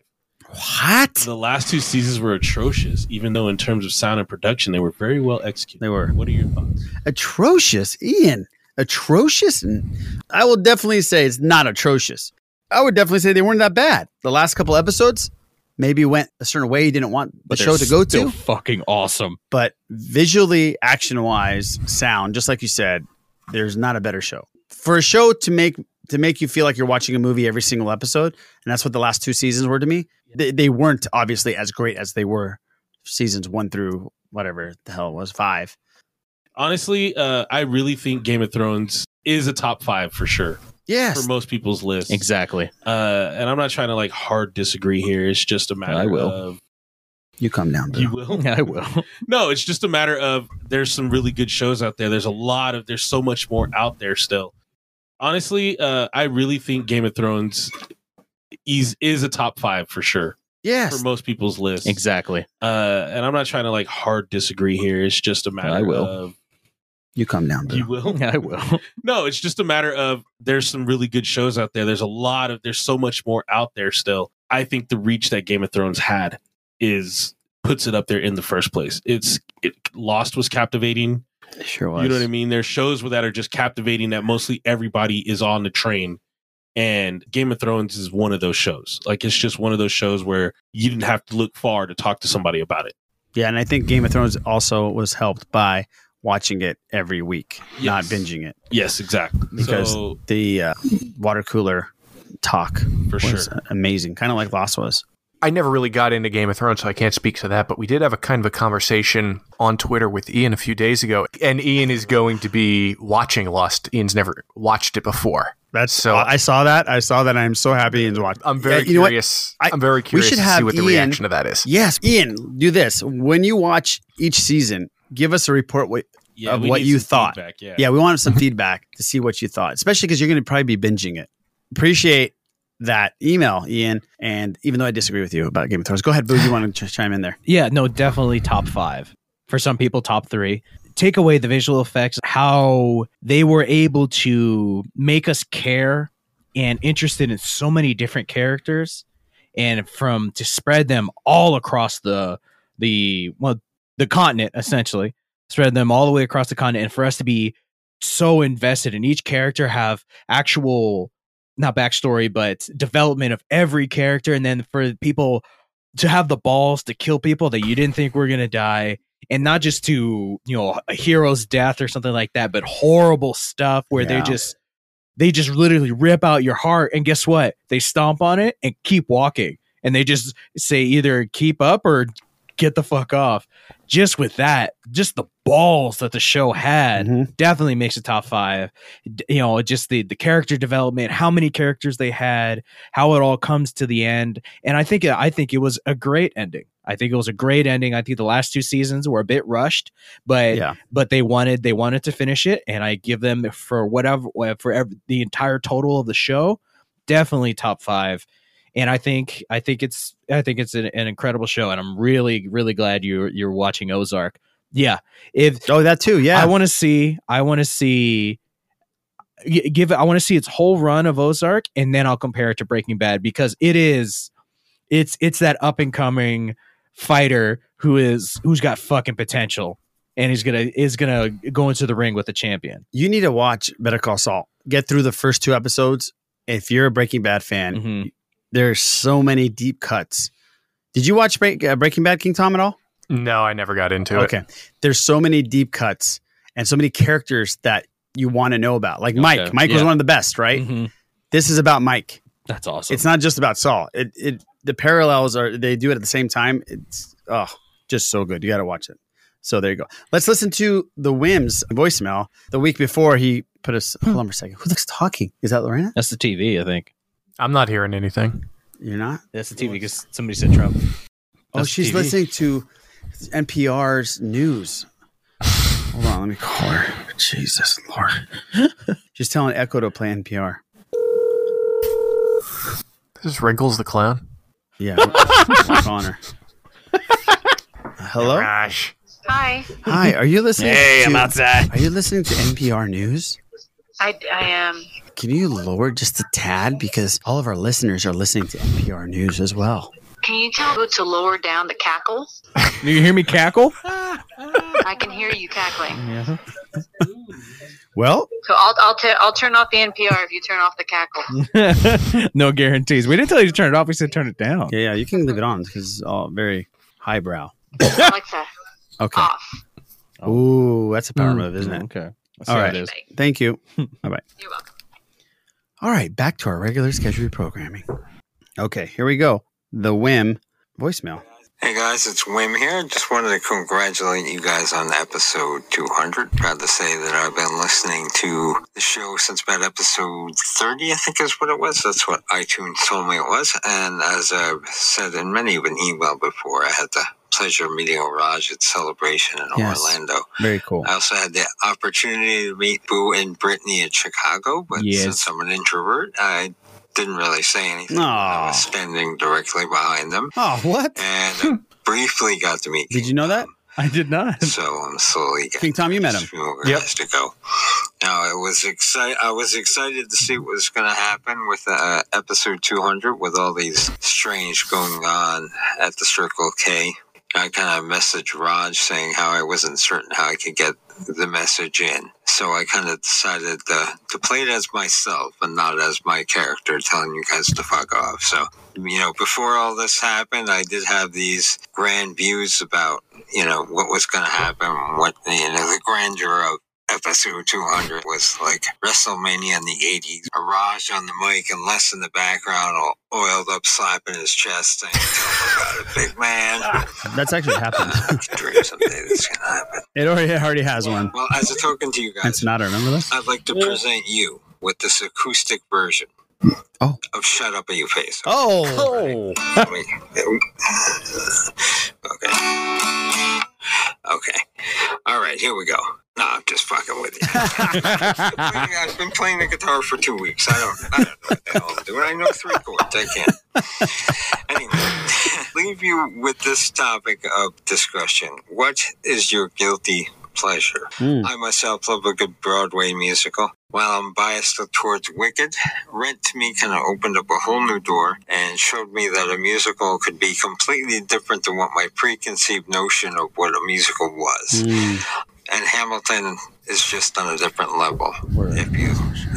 What? The last two seasons were atrocious, even though in terms of sound and production, they were very well executed. They were What are your thoughts? atrocious, Ian. Atrocious. And I will definitely say it's not atrocious. I would definitely say they weren't that bad. The last couple episodes maybe went a certain way you didn't want the show to go to. fucking awesome. but visually, action wise, sound, just like you said, there's not a better show. For a show to make to make you feel like you're watching a movie every single episode, and that's what the last two seasons were to me. They, they weren't obviously as great as they were seasons one through whatever the hell it was five. Honestly, uh, I really think Game of Thrones is a top five for sure Yes, for most people's list. Exactly. Uh, and I'm not trying to like hard disagree here. It's just a matter I will. of you come down, you bro. will. [LAUGHS] I will. No, it's just a matter of there's some really good shows out there. There's a lot of there's so much more out there still. Honestly, uh, I really think Game of Thrones is is a top five for sure Yes, for most people's list. Exactly. Uh, and I'm not trying to like hard disagree here. It's just a matter I will. of you come down, bro. you will. [LAUGHS] I will. [LAUGHS] No, it's just a matter of there's some really good shows out there. There's a lot of there's so much more out there still. I think the reach that Game of Thrones had is puts it up there in the first place. It's it, Lost was captivating. Sure was. You know what I mean? There's shows that are just captivating that mostly everybody is on the train. And Game of Thrones is one of those shows. Like it's just one of those shows where you didn't have to look far to talk to somebody about it. Yeah, and I think Game of Thrones also was helped by watching it every week, not binging it, Yes, exactly. because so the uh, water cooler talk for was sure. amazing, kind of like Lost was. I never really got into Game of Thrones, so I can't speak to that. But we did have a kind of a conversation on Twitter with Ian a few days ago, and Ian is going to be watching Lost. Ian's never watched it before. That's So- so. I saw that. I saw that. I'm so happy and watched. I'm very Yeah, you know curious. I- I'm very curious. we should to see have what the reaction to that is. Yes, Ian, do this when you watch each season. Give us a report what, Yeah, of we what you some thought. feedback, yeah. yeah, we want some [LAUGHS] feedback to see what you thought, especially because you're going to probably be binging it. Appreciate that email, Ian. And even though I disagree with you about Game of Thrones, go ahead, Boo. You want to [LAUGHS] ch- chime in there? Yeah, no, definitely top five. For some people, top three. Take away the visual effects, how they were able to make us care and interested in so many different characters, and from to spread them all across the the well the continent essentially, spread them all the way across the continent, and for us to be so invested in each character, have actual not backstory but development of every character, and then for people to have the balls to kill people that you didn't think were going to die and not just to you know a hero's death or something like that but horrible stuff where they just they just literally rip out your heart and guess what? They stomp on it and keep walking and they just say either keep up or get the fuck off. Just with that just the balls that the show had Mhm. definitely makes it top five. You know just the the character development how many characters they had how it all comes to the end. And i think i think it was a great ending. I think it was a great ending. I think the last two seasons were a bit rushed but Yeah. but they wanted they wanted to finish it. And i give them for whatever for ev- the entire total of the show definitely top five and I think I think it's I think it's an, an incredible show, and I'm really really glad you're you're watching Ozark. Yeah, if oh that too, yeah. I want to see I want to see give it I want to see its whole run of Ozark, and then I'll compare it to Breaking Bad because it is it's it's that up and coming fighter who is who's got fucking potential and he's gonna is gonna go into the ring with the champion. You need to watch Better Call Saul. Get through the first two episodes. If you're a Breaking Bad fan, Mm-hmm. There's so many deep cuts. Did you watch Break, uh, Breaking Bad, King Tom, at all? No, I never got into it. Okay. There's so many deep cuts and so many characters that you want to know about. Like Mike. Okay, Mike was yeah. one of the best, right? Mhm. This is about Mike. That's awesome. It's not just about Saul. It it the parallels are they do it at the same time. It's oh just so good. You got to watch it. So there you go. Let's listen to the Whims voicemail. The week before he put us. Hold on for a second. Who looks talking? Is that Lorena? That's the TV, I think. I'm not hearing anything. You're not. That's the TV because somebody said Trump. Oh, That's she's TV. listening to NPR's news. Hold on, let me call her. Jesus Lord. [LAUGHS] she's telling Echo to play NPR. This is Wrinkles the Clown. Yeah, I'm calling her. [LAUGHS] Hello. Gosh. Hi, Hi. Are you listening? Hey, to, I'm outside. Are you listening to NPR News? I, I am. Can you lower just a tad because all of our listeners are listening to NPR News as well. Can you tell Boo to lower down the cackle? [LAUGHS] Do you hear me cackle? I can hear you cackling. Yeah. Well, So I'll I'll, t- I'll turn off the NPR if you turn off the cackle. [LAUGHS] no guarantees. We didn't tell you to turn it off. We said turn it down. yeah, yeah, you can leave it on because it's all very highbrow. Alexa, Okay. off. Ooh, that's a power Mm, move, isn't it? Okay. That's All how right. it is. Thank you. bye bye. You're welcome. All right, back to our regular scheduled programming. Okay, here we go. The whim voicemail. Hey guys, it's Wim here. Just wanted to congratulate you guys on episode 200. Proud to say that I've been listening to the show since about episode 30, I think is what it was. That's what iTunes told me it was. And as I've said in many of an email before, I had the pleasure of meeting Raj at Celebration in Yes. Orlando. Very cool. I also had the opportunity to meet Boo and Brittany in Chicago, but Yes. since I'm an introvert, I didn't really say anything. when I was standing directly behind them Oh, what? and [LAUGHS] I briefly got to meet. Did you know that? I did not. [LAUGHS] So I'm slowly getting King Tom, you met him. a few more to go. Now I was excited. I was excited to see what was going to happen with uh, episode 200, with all these strange going on at the Circle K. I kind of messaged Raj saying how I wasn't certain how I could get the message in. So I kind of decided to, to play it as myself and not as my character telling you guys to fuck off. So, you know, before all this happened, I did have these grand views about, you know, what was going to happen, what, you know, the grandeur of episode 200 was like WrestleMania in the 80s. A Raj on the mic and Les in the background, all oiled up, slapping his chest, saying, Tell him about it, big man. [LAUGHS] That's actually happened. [LAUGHS] Dream someday this can happen. it already, it already has one. Well, as a token to you guys, And Sonata, remember this? I'd like to present you with this acoustic version Oh. of Shut Up in Your Face. Oh. oh. Let me- okay. Okay. All right, here we go. No, I'm just fucking with you. [LAUGHS] I've been playing the guitar for two weeks. I don't, I don't know what the hell I'm doing. I know three chords. I can't. Anyway, [LAUGHS] leave you with this topic of discussion. What is your guilty pleasure? Hmm. I myself love a good Broadway musical. While I'm biased towards Wicked, Rent to me kind of opened up a whole new door and showed me that a musical could be completely different than what my preconceived notion of what a musical was. And Hamilton is just on a different level. If you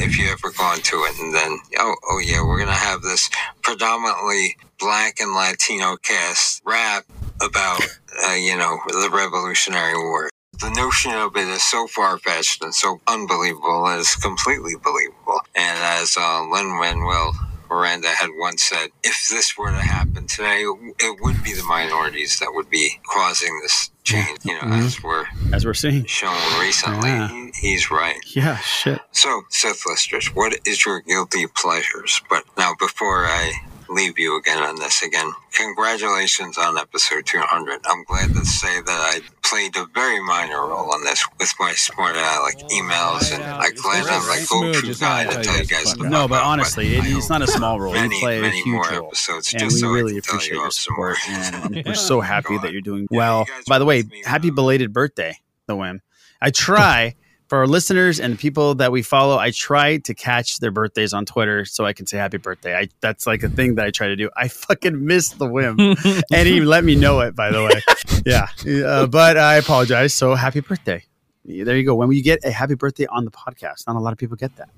if you ever gone to it and then oh oh yeah, we're gonna have this predominantly black and Latino cast rap about uh, you know the Revolutionary War. The notion of it is so far fetched and so unbelievable, and it's completely believable. And as uh, Lin Manuel Miranda had once said, if this were to happen today, it would be the minorities that would be causing this change. You know, Mhm. as we're As we're seeing. shown recently, Yeah. he- he's right. Yeah, shit. So, Sith listeners, what is your guilty pleasures? But now, before I leave you again on this again. Congratulations on episode 200. I'm glad to say that I played a very minor role on this with my smart aleck emails, and I'm glad I'm like go-to guy to tell you guys about No, but honestly, it, it's not a small role. many, you play a huge more role, episodes and just we so I really appreciate you your of some more. support. And [LAUGHS] we're so happy that you're doing well. By the way, happy belated birthday, the whim. I [LAUGHS] try for our listeners and people that we follow. I try to catch their birthdays on Twitter so I can say happy birthday. I that's like a thing that I try to do. I fucking missed the whim, [LAUGHS] and he let me know it. By the way, yeah, uh, but I apologize. So happy birthday. There you go. When you get a happy birthday on the podcast, not a lot of people get that.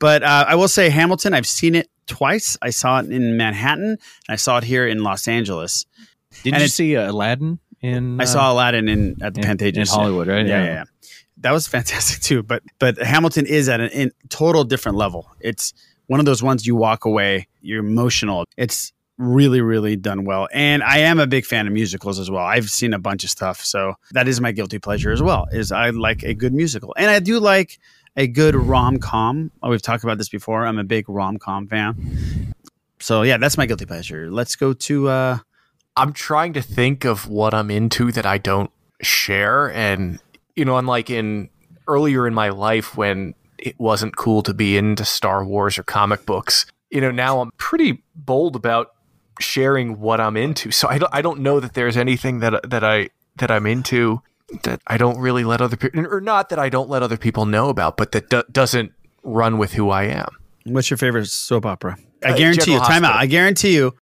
But uh, I will say Hamilton. I've seen it twice. I saw it in Manhattan, and I saw it here in Los Angeles. Did And you see uh, Aladdin in? I uh, saw Aladdin in at the in- Pantages in Hollywood, right? Yeah, Yeah. yeah, yeah. That was [LAUGHS] fantastic too. But but Hamilton is at an in total different level. It's one of those ones you walk away, you're emotional. It's really really done well. And I am a big fan of musicals as well. I've seen a bunch of stuff, so that is my guilty pleasure as well. Is I like a good musical, and I do like a good rom com. Oh, we've talked about this before. I'm a big rom com fan. So yeah, that's my guilty pleasure. Let's go to. uh I'm trying to think of what I'm into that I don't share. And, you know, unlike in earlier in my life when it wasn't cool to be into Star Wars or comic books, you know, now I'm pretty bold about sharing what I'm into. So I don't, I don't know that there's anything that, that I, that I'm into that I don't really let other people, or not that I don't let other people know about, but that do- doesn't run with who I am. What's your favorite soap opera? I Uh, guarantee you. General Time out. I guarantee you.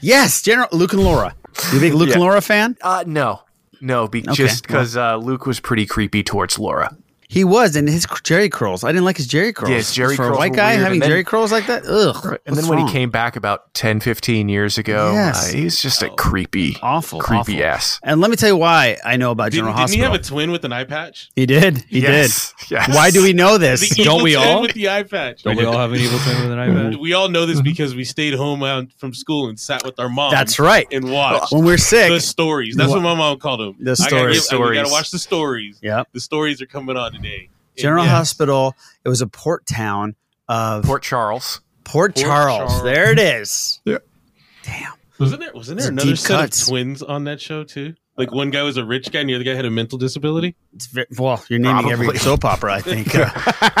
Yes, General Luke and Laura. You big Luke [LAUGHS] Yeah. and Laura fan? Uh, no, no, be, just because uh, Luke was pretty creepy towards Laura. He was, and his Jheri curls. I didn't like his Jheri curls. Yeah, his Jerry for curls a white were guy weird, having and then- Jheri curls like that. Ugh. And then What's when wrong? he came back about 10, 15 years ago, Yes. uh, he's just a creepy, awful, creepy awful. ass. And let me tell you why I know about Didn't, General didn't he Hospital. have a twin with an eye patch? He did. He Yes, did. yes. Why do we know this? The evil we twin all? with the eye patch. Don't we all have an evil twin with an eye iPad? [LAUGHS] We all know this because we stayed home out from school and sat with our mom. That's right. And watched When we're sick, the stories. That's Wha- what my mom called them. The I gotta stories. give- We Stories. got to watch the stories. Yep. The stories are coming on today. And General yes, Hospital. It was a port town of Port Charles. Port, Port Charles. Charles. There it is. Yeah. Damn. Wasn't there? Wasn't there another set cuts. of twins on that show too? Like one guy was a rich guy and the other guy had a mental disability. It's ve- well, you're naming every soap opera I think uh,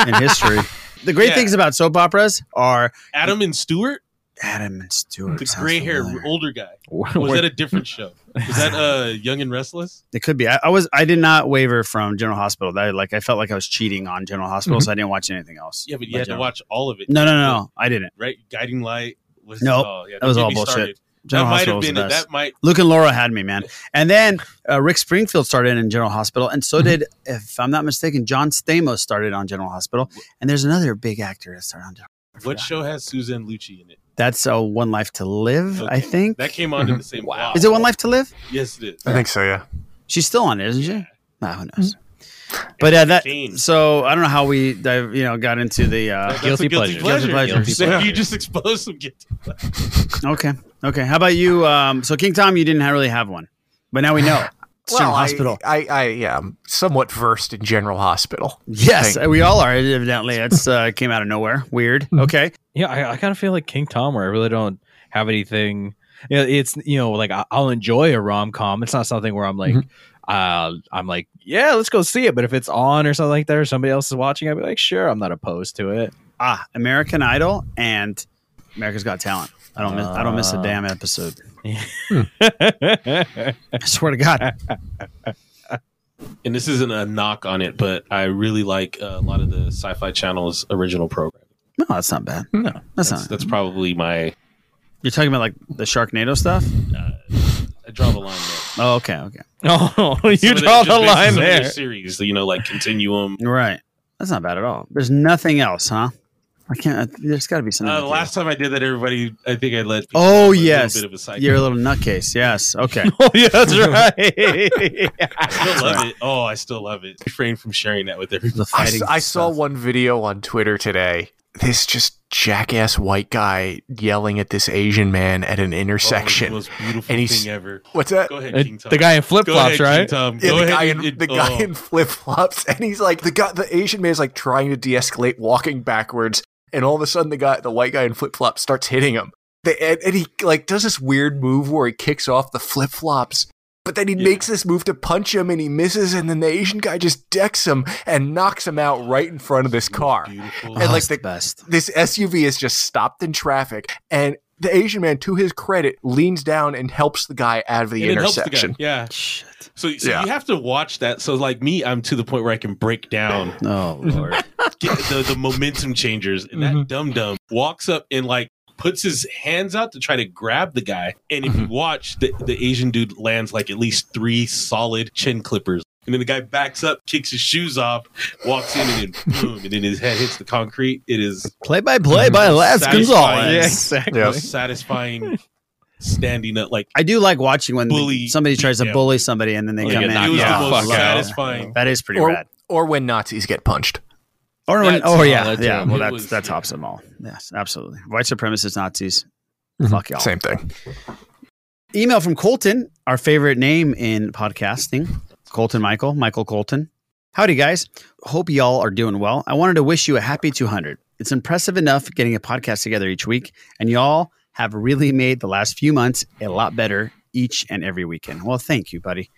in history. [LAUGHS] The great Yeah. things about soap operas are Adam and Stewart, Adam and Stewart. the gray haired familiar. older guy. [LAUGHS] Was that a different show? Was that uh Young and Restless? It could be. I, I was. I did not waver from General Hospital. That like I felt like I was cheating on General Hospital, Mhm. so I didn't watch anything else. Yeah, but you by had to watch all of it. No, no, no, no. I didn't. Right? Guiding Light. Was Nope. oh, yeah, that was all bullshit. started. General that might Hospital have was been the best. That might Luke and Laura had me, man. And then uh, Rick Springfield started in General Hospital, and Mm-hmm. so did, if I'm not mistaken, John Stamos started on General Hospital. And there's another big actor that started on General. What show has Suzanne Lucci in it? That's a One Life to Live, I think. That came on in the same. Wow. Is it One Life to Live? Yes, it is. I think so, yeah. She's still on it, isn't she? Nah, who knows? Mm-hmm. But uh, that so I don't know how we dive, you know got into the uh, That's a guilty pleasure. pleasures. So You just exposed some guilty pleasures. Okay, okay. How about you? Um, so King Tom, you didn't really have one, but now we know. [LAUGHS] It's Well, General Hospital. I, I, yeah, I'm somewhat versed in General Hospital. Yes, Thank- we all are. Evidently, it's [LAUGHS] uh, came out of nowhere. Weird. Okay. Yeah, I, I kind of feel like King Tom, where I really don't have anything. Yeah, it's you know like I- I'll enjoy a rom com. It's not something where I'm like, uh, I'm like, yeah, let's go see it. But if it's on or something like that, or somebody else is watching, I'd be like, sure, I'm not opposed to it. Ah, American Idol and America's Got Talent. I don't miss. I don't miss a Ah. damn episode. [LAUGHS] I swear to God. And this isn't a knock on it, but I really like uh, a lot of the Sci-Fi Channel's original programming. No, that's not bad. No, That's that's not- that's probably my. You're talking about like the Sharknado stuff. I draw the line there. Oh, okay, okay. [LAUGHS] Oh, you of draw just the line some of their there. Series, you know, like Continuum. Right. That's not bad at all. There's nothing else, huh? I can't. There's got to be something. Uh, the last time I did that, everybody, I think I let. Oh know I'm a yes, bit of a psycho. you're a little nutcase. Yes. Okay. [LAUGHS] oh yeah, that's [LAUGHS] right. I still love it. Oh, I still love it. Refrain from sharing that with everybody. I, s- I saw one video on Twitter today. This just jackass white guy yelling at this Asian man at an intersection. most beautiful and he's, thing ever. What's that? Go ahead, King Tom. the guy in flip flops, right? King Tom. Yeah, the ahead guy in and- the guy oh. in flip flops, and he's like the guy. The Asian man is like trying to de-escalate, walking backwards, and all of a sudden the guy, the white guy in flip flops, starts hitting him. The, and, and he like does this weird move where he kicks off the flip flops, but then he makes this move to punch him and he misses, and then the Asian guy just decks him and knocks him out right in front of this car. And Oh, like the, the best. this SUV is just stopped in traffic, and the Asian man, to his credit, leans down and helps the guy out of the And it helps the guy. intersection. Yeah. So, so Yeah. you have to watch that. So like me, I'm to the point where I can break down [LAUGHS] Oh lord. Get the, the momentum changers. And Mm-hmm. that dum dum walks up and like puts his hands out to try to grab the guy. And if Mm-hmm. you watch, the, the Asian dude lands like at least three solid chin clippers. And then the guy backs up, kicks his shoes off, walks in, and then boom, and then his head hits the concrete. It is Play by play by Lance satisfying- Gonzalez. Yeah, exactly. Yeah. most satisfying standing up like I do like watching when Bully somebody tries to bully somebody and then they They come get in. it was Yeah, the most satisfying. That is pretty Or, rad. or when Nazis get punched. Or when, That's- oh yeah, that's yeah. right. Well, It that's was- that tops them all. Yes, absolutely. White supremacists, Nazis. Mm-hmm. Fuck y'all. Same thing. Email from Colton, our favorite name in podcasting. Colton Michael, Michael Colton. Howdy, guys. Hope y'all are doing well. I wanted to wish you a happy 200. It's impressive enough getting a podcast together each week, and y'all have really made the last few months a lot better each and every weekend. Well, thank you, buddy.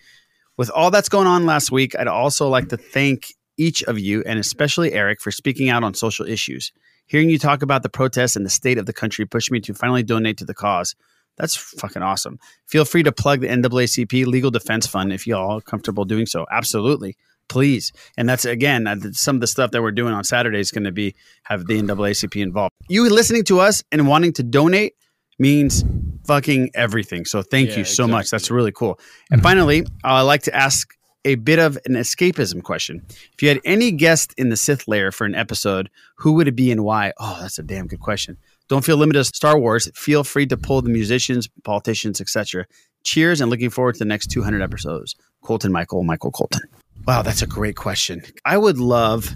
With all that's going on last week, I'd also like to thank each of you, and especially Eric, for speaking out on social issues. Hearing you talk about the protests and the state of the country pushed me to finally donate to the cause. That's fucking awesome. Feel free to plug the NAACP Legal Defense Fund if y'all are comfortable doing so. Absolutely. Please. And that's again, uh, some of the stuff that we're doing on Saturday is going to be have the NAACP involved. You listening to us and wanting to donate means fucking everything. So thank Yeah, you so much. That's really cool. And finally, I'd like to ask a bit of an escapism question. If you had any guest in the Sith lair for an episode, who would it be and why? Oh, that's a damn good question. Don't feel limited to Star Wars. Feel free to pull the musicians, politicians, etc. Cheers and looking forward to the next 200 episodes. Colton Michael, Michael Colton. Wow, that's a great question. I would love,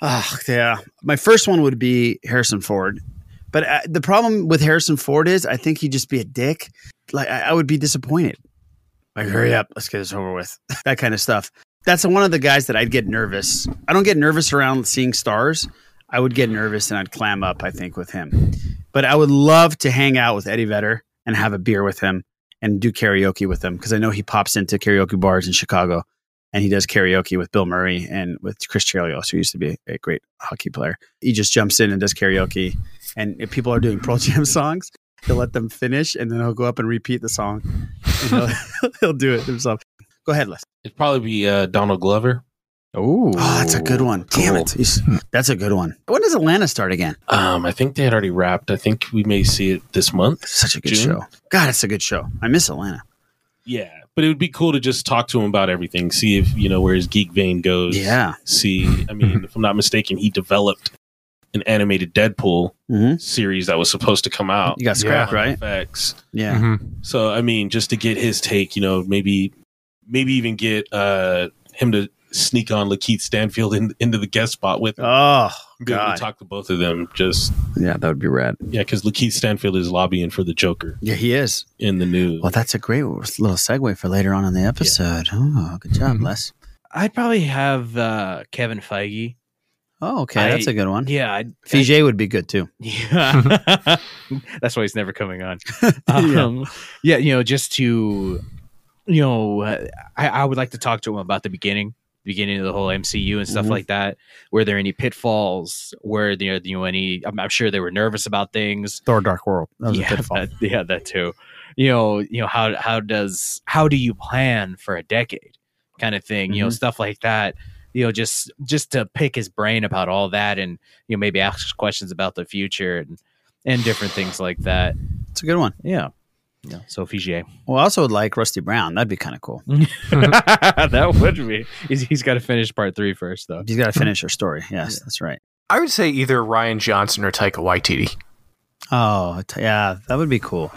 ah, yeah. My first one would be Harrison Ford. But uh, the problem with Harrison Ford is I think he'd just be a dick. Like, I, I would be disappointed. Like, hurry up, let's get this over with. [LAUGHS] that kind of stuff. That's one of the guys that I'd get nervous. I don't get nervous around seeing stars. I would get nervous and I'd clam up, I think, with him. But I would love to hang out with Eddie Vedder and have a beer with him and do karaoke with him because I know he pops into karaoke bars in Chicago and he does karaoke with Bill Murray and with Chris Chelios, who used to be a great hockey player. He just jumps in and does karaoke. And if people are doing Pearl Jam [LAUGHS] songs, he'll let them finish and then he'll go up and repeat the song and he'll, [LAUGHS] [LAUGHS] he'll do it himself. Go ahead, Les. It'd probably be uh, Donald Glover. Ooh. Oh, that's a good one. Damn it. He's- That's a good one. When does Atlanta start again? Um, I think they had already wrapped. I think we may see it this month. Such a good June. show. God, it's a good show. I miss Atlanta. Yeah, but it would be cool to just talk to him about everything. See if you know where his geek vein goes. Yeah. See, I mean, if I'm not mistaken, he developed an animated Deadpool Mhm. series that was supposed to come out. You got scrapped, on right? FX. Yeah. Mm-hmm. So I mean, just to get his take, you know, maybe maybe even get uh him to sneak on Lakeith Stanfield in, into the guest spot with him. Oh, Be able to God. talk to both of them. Just Yeah, that would be rad. yeah, because Lakeith Stanfield is lobbying for the Joker Yeah, he is. in the news. Well, that's a great little segue for later on in the episode. Oh, good job, Les. I'd probably have uh, Kevin Feige. Oh, okay. that's a good one. Yeah, I'd, Fiji would be good too. [LAUGHS] Yeah. [LAUGHS] That's why he's never coming on. [LAUGHS] Um, yeah. you know, just to, you know, uh, I, I would like to talk to him about the beginning, beginning of the whole MCU and stuff Mhm. like that. Were there any pitfalls? Were there, you know, any? I'm, I'm sure they were nervous about things. Thor: Dark World. That was yeah, a pitfall. that, yeah, that too. You know, you know how how does how do you plan for a decade, kind of thing. You know, Mhm. stuff like that. You know, just just to pick his brain about all that, and you know, maybe ask questions about the future and and different things like that. It's a good one. Yeah. Yeah. So Feige. Well, I also would like Rusty Brown. That'd be kind of cool. [LAUGHS] [LAUGHS] that would be. He's, he's got to finish part three first, though. He's got to finish her story. Yes, that's right. I would say either Rian Johnson or Taika Waititi. Oh, t- yeah, that would be cool.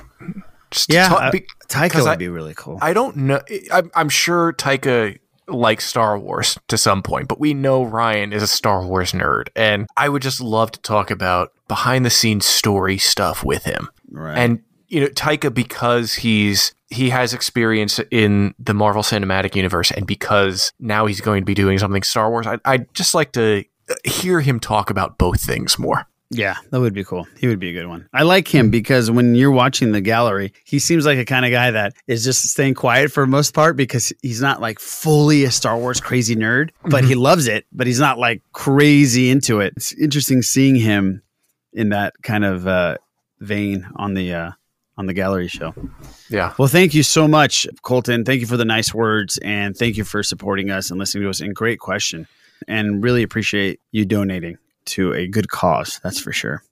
Just Yeah, talk- I- be- Taika 'cause would I- be really cool. I don't know. I'm, I'm sure Taika likes Star Wars to some point, but we know Rian is a Star Wars nerd, and I would just love to talk about behind the scenes story stuff with him. Right. And you know, Taika because he's he has experience in the Marvel Cinematic Universe, and because now he's going to be doing something Star Wars, I, I'd just like to hear him talk about both things more. Yeah, that would be cool. He would be a good one. I like him because when you're watching the gallery, he seems like a kind of guy that is just staying quiet for most part because he's not like fully a Star Wars crazy nerd, but he loves it, but he's not like crazy into it. It's interesting seeing him in that kind of uh, vein on the uh, on the gallery show. Yeah. Well, thank you so much, Colton. Thank you for the nice words and thank you for supporting us and listening to us. And great question. And really appreciate you donating to a good cause. That's for sure.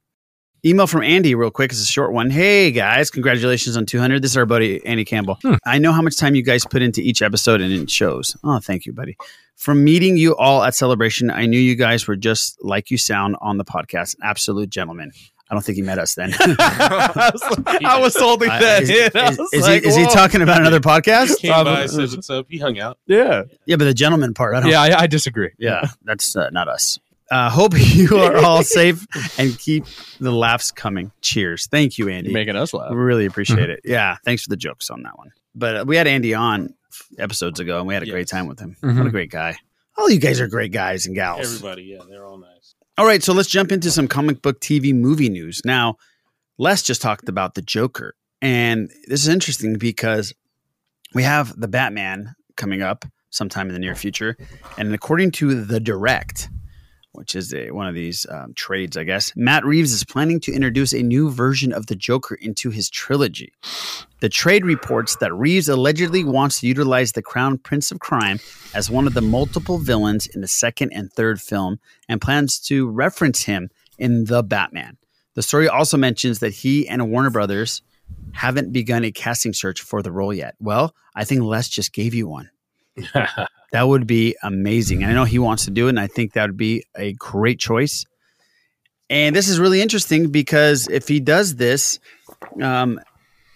Email from Andy, real quick. It's a short one. Hey guys, congratulations on 200. This is our buddy Andy Campbell. I know how much time you guys put into each episode, and it shows. Oh, thank you, buddy. From meeting you all at Celebration, I knew you guys were just like you sound on the podcast. Absolute gentlemen. I don't think he met us then. [LAUGHS] I was holding I- that is, in. I is- was is like, he, is he talking about another podcast? He came by, said what's up. He hung out. Yeah. Yeah, but the gentleman part, I don't. Yeah, I, I disagree. Yeah, that's uh, not us. Uh, hope [LAUGHS] you are all [LAUGHS] safe and keep the laughs coming. Cheers. Thank you, Andy. You're making us laugh. Really appreciate it. Yeah, thanks for the jokes on that one. But uh, we had Andy on episodes ago, and we had a great time with him. What a Mhm. great guy. All you guys are great guys and gals. Everybody, yeah, they're all nice. All right, so let's jump into some comic book TV movie news. Now, Les just talked about the Joker, and this is interesting because we have the Batman coming up sometime in the near future, and according to the Direct, which is a, one of these um, trades, I guess, Matt Reeves is planning to introduce a new version of the Joker into his trilogy. The trade reports that Reeves allegedly wants to utilize the Crown Prince of Crime as one of the multiple villains in the second and third film and plans to reference him in The Batman. The story also mentions that he and Warner Brothers haven't begun a casting search for the role yet. Well, I think Les just gave you one. [LAUGHS] that would be amazing. And I know he wants to do it, and I think that would be a great choice. And this is really interesting because if he does this, um,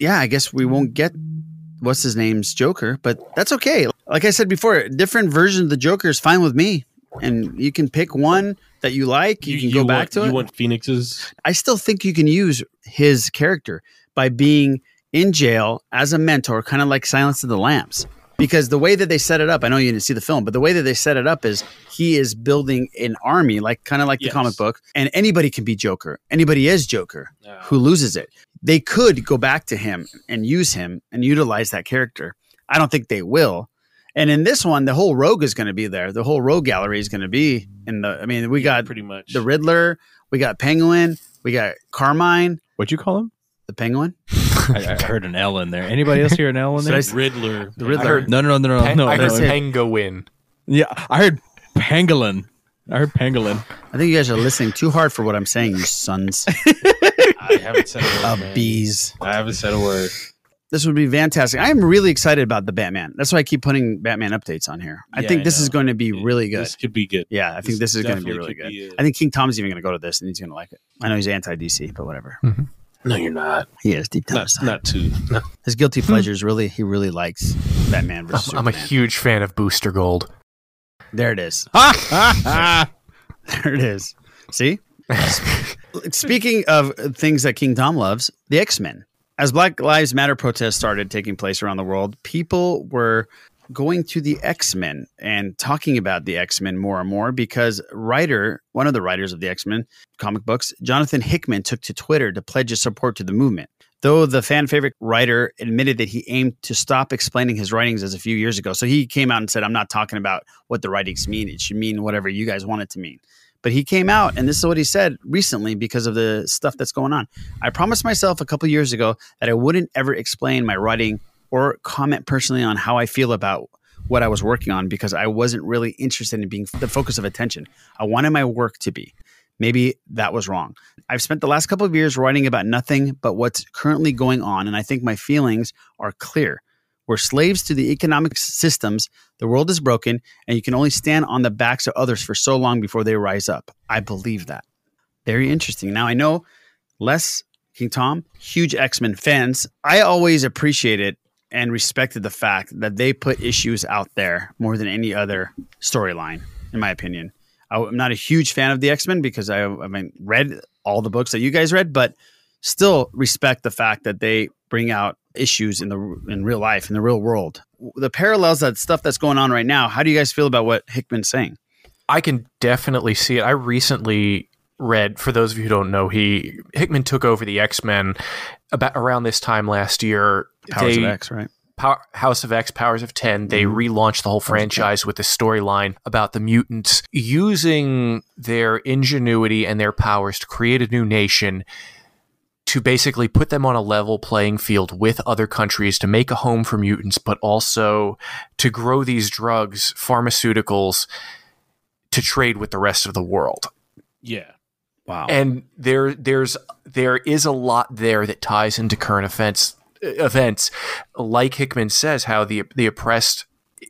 yeah, I guess we won't get what's his name's Joker, but that's okay. Like I said before, different version of the Joker is fine with me. And you can pick one that you like. You, can go back want, to you it. want Phoenix's? I still think you can use his character by being in jail as a mentor, kind of like Silence of the Lambs. Because the way that they set it up, I know you didn't see the film, but the way that they set it up is he is building an army, like kind of like the comic book, and anybody can be Joker. Anybody is Joker who loses it. They could go back to him and use him and utilize that character. I don't think they will. And in this one, the whole rogue is going to be there. The whole rogue gallery is going to be in the. I mean, we got pretty much the Riddler, we got Penguin, we got Carmine. What'd you call him? The Penguin. I, I heard an L in there. Anybody else hear an L in Did there? I s- Riddler. The Riddler. I heard No, no, no, no, no. Pen- no. I heard no. Penguin. Yeah, I heard pangolin. I heard pangolin. I think you guys are listening too hard for what I'm saying, you sons [LAUGHS] I haven't said a word. of man. bees. I haven't said a word. This would be fantastic. I am really excited about the Batman. That's why I keep putting Batman updates on here. I Yeah, think I this is know. going to be really good. This could be good. Yeah, I think This this is going to be definitely really could good. be I think King Tom's even going to go to this and he's going to like it. I know he's anti DC, but whatever. Mm-hmm. No, you're not. He is deep down Not, inside. not too. No. His guilty pleasures really, he really likes Batman versus I'm a huge fan of Booster Gold. There it is. Ah, [LAUGHS] There it is. See? Speaking of things that King Tom loves, the X Men. As Black Lives Matter protests started taking place around the world, people were going to the X Men and talking about the X Men more and more because writer, one of the writers of the X Men comic books, Jonathan Hickman, took to Twitter to pledge his support to the movement. Though the fan favorite writer admitted that he aimed to stop explaining his writings as a few years ago. So he came out and said, I'm not talking about what the writings mean. It should mean whatever you guys want it to mean. But he came out, and this is what he said recently because of the stuff that's going on. I promised myself a couple years ago that I wouldn't ever explain my writing or comment personally on how I feel about what I was working on because I wasn't really interested in being the focus of attention. I wanted my work to be. Maybe that was wrong. I've spent the last couple of years writing about nothing but what's currently going on, and I think my feelings are clear. We're slaves to the economic systems. The world is broken, and you can only stand on the backs of others for so long before they rise up. I believe that. Very interesting. Now, I know Les, King Tom, huge X Men fans. I always appreciated and respected the fact that they put issues out there more than any other storyline, in my opinion. I- I'm not a huge fan of the X Men because I, I mean, read all the books that you guys read, but still respect the fact that they bring out issues in the in real life in the real world. The parallels that stuff that's going on right now. How do you guys feel about what Hickman's saying? I can definitely see it. I recently read, for those of you who don't know, he Hickman took over the X Men about around this time last year. Powers They- of X, right? Power, House of X, Powers of 10, they Mhm. relaunched the whole franchise with the storyline about the mutants using their ingenuity and their powers to create a new nation to basically put them on a level playing field with other countries to make a home for mutants, but also to grow these drugs, pharmaceuticals, to trade with the rest of the world. Yeah. Wow. And there there's there is a lot there that ties into current events events. Like Hickman says, how the the oppressed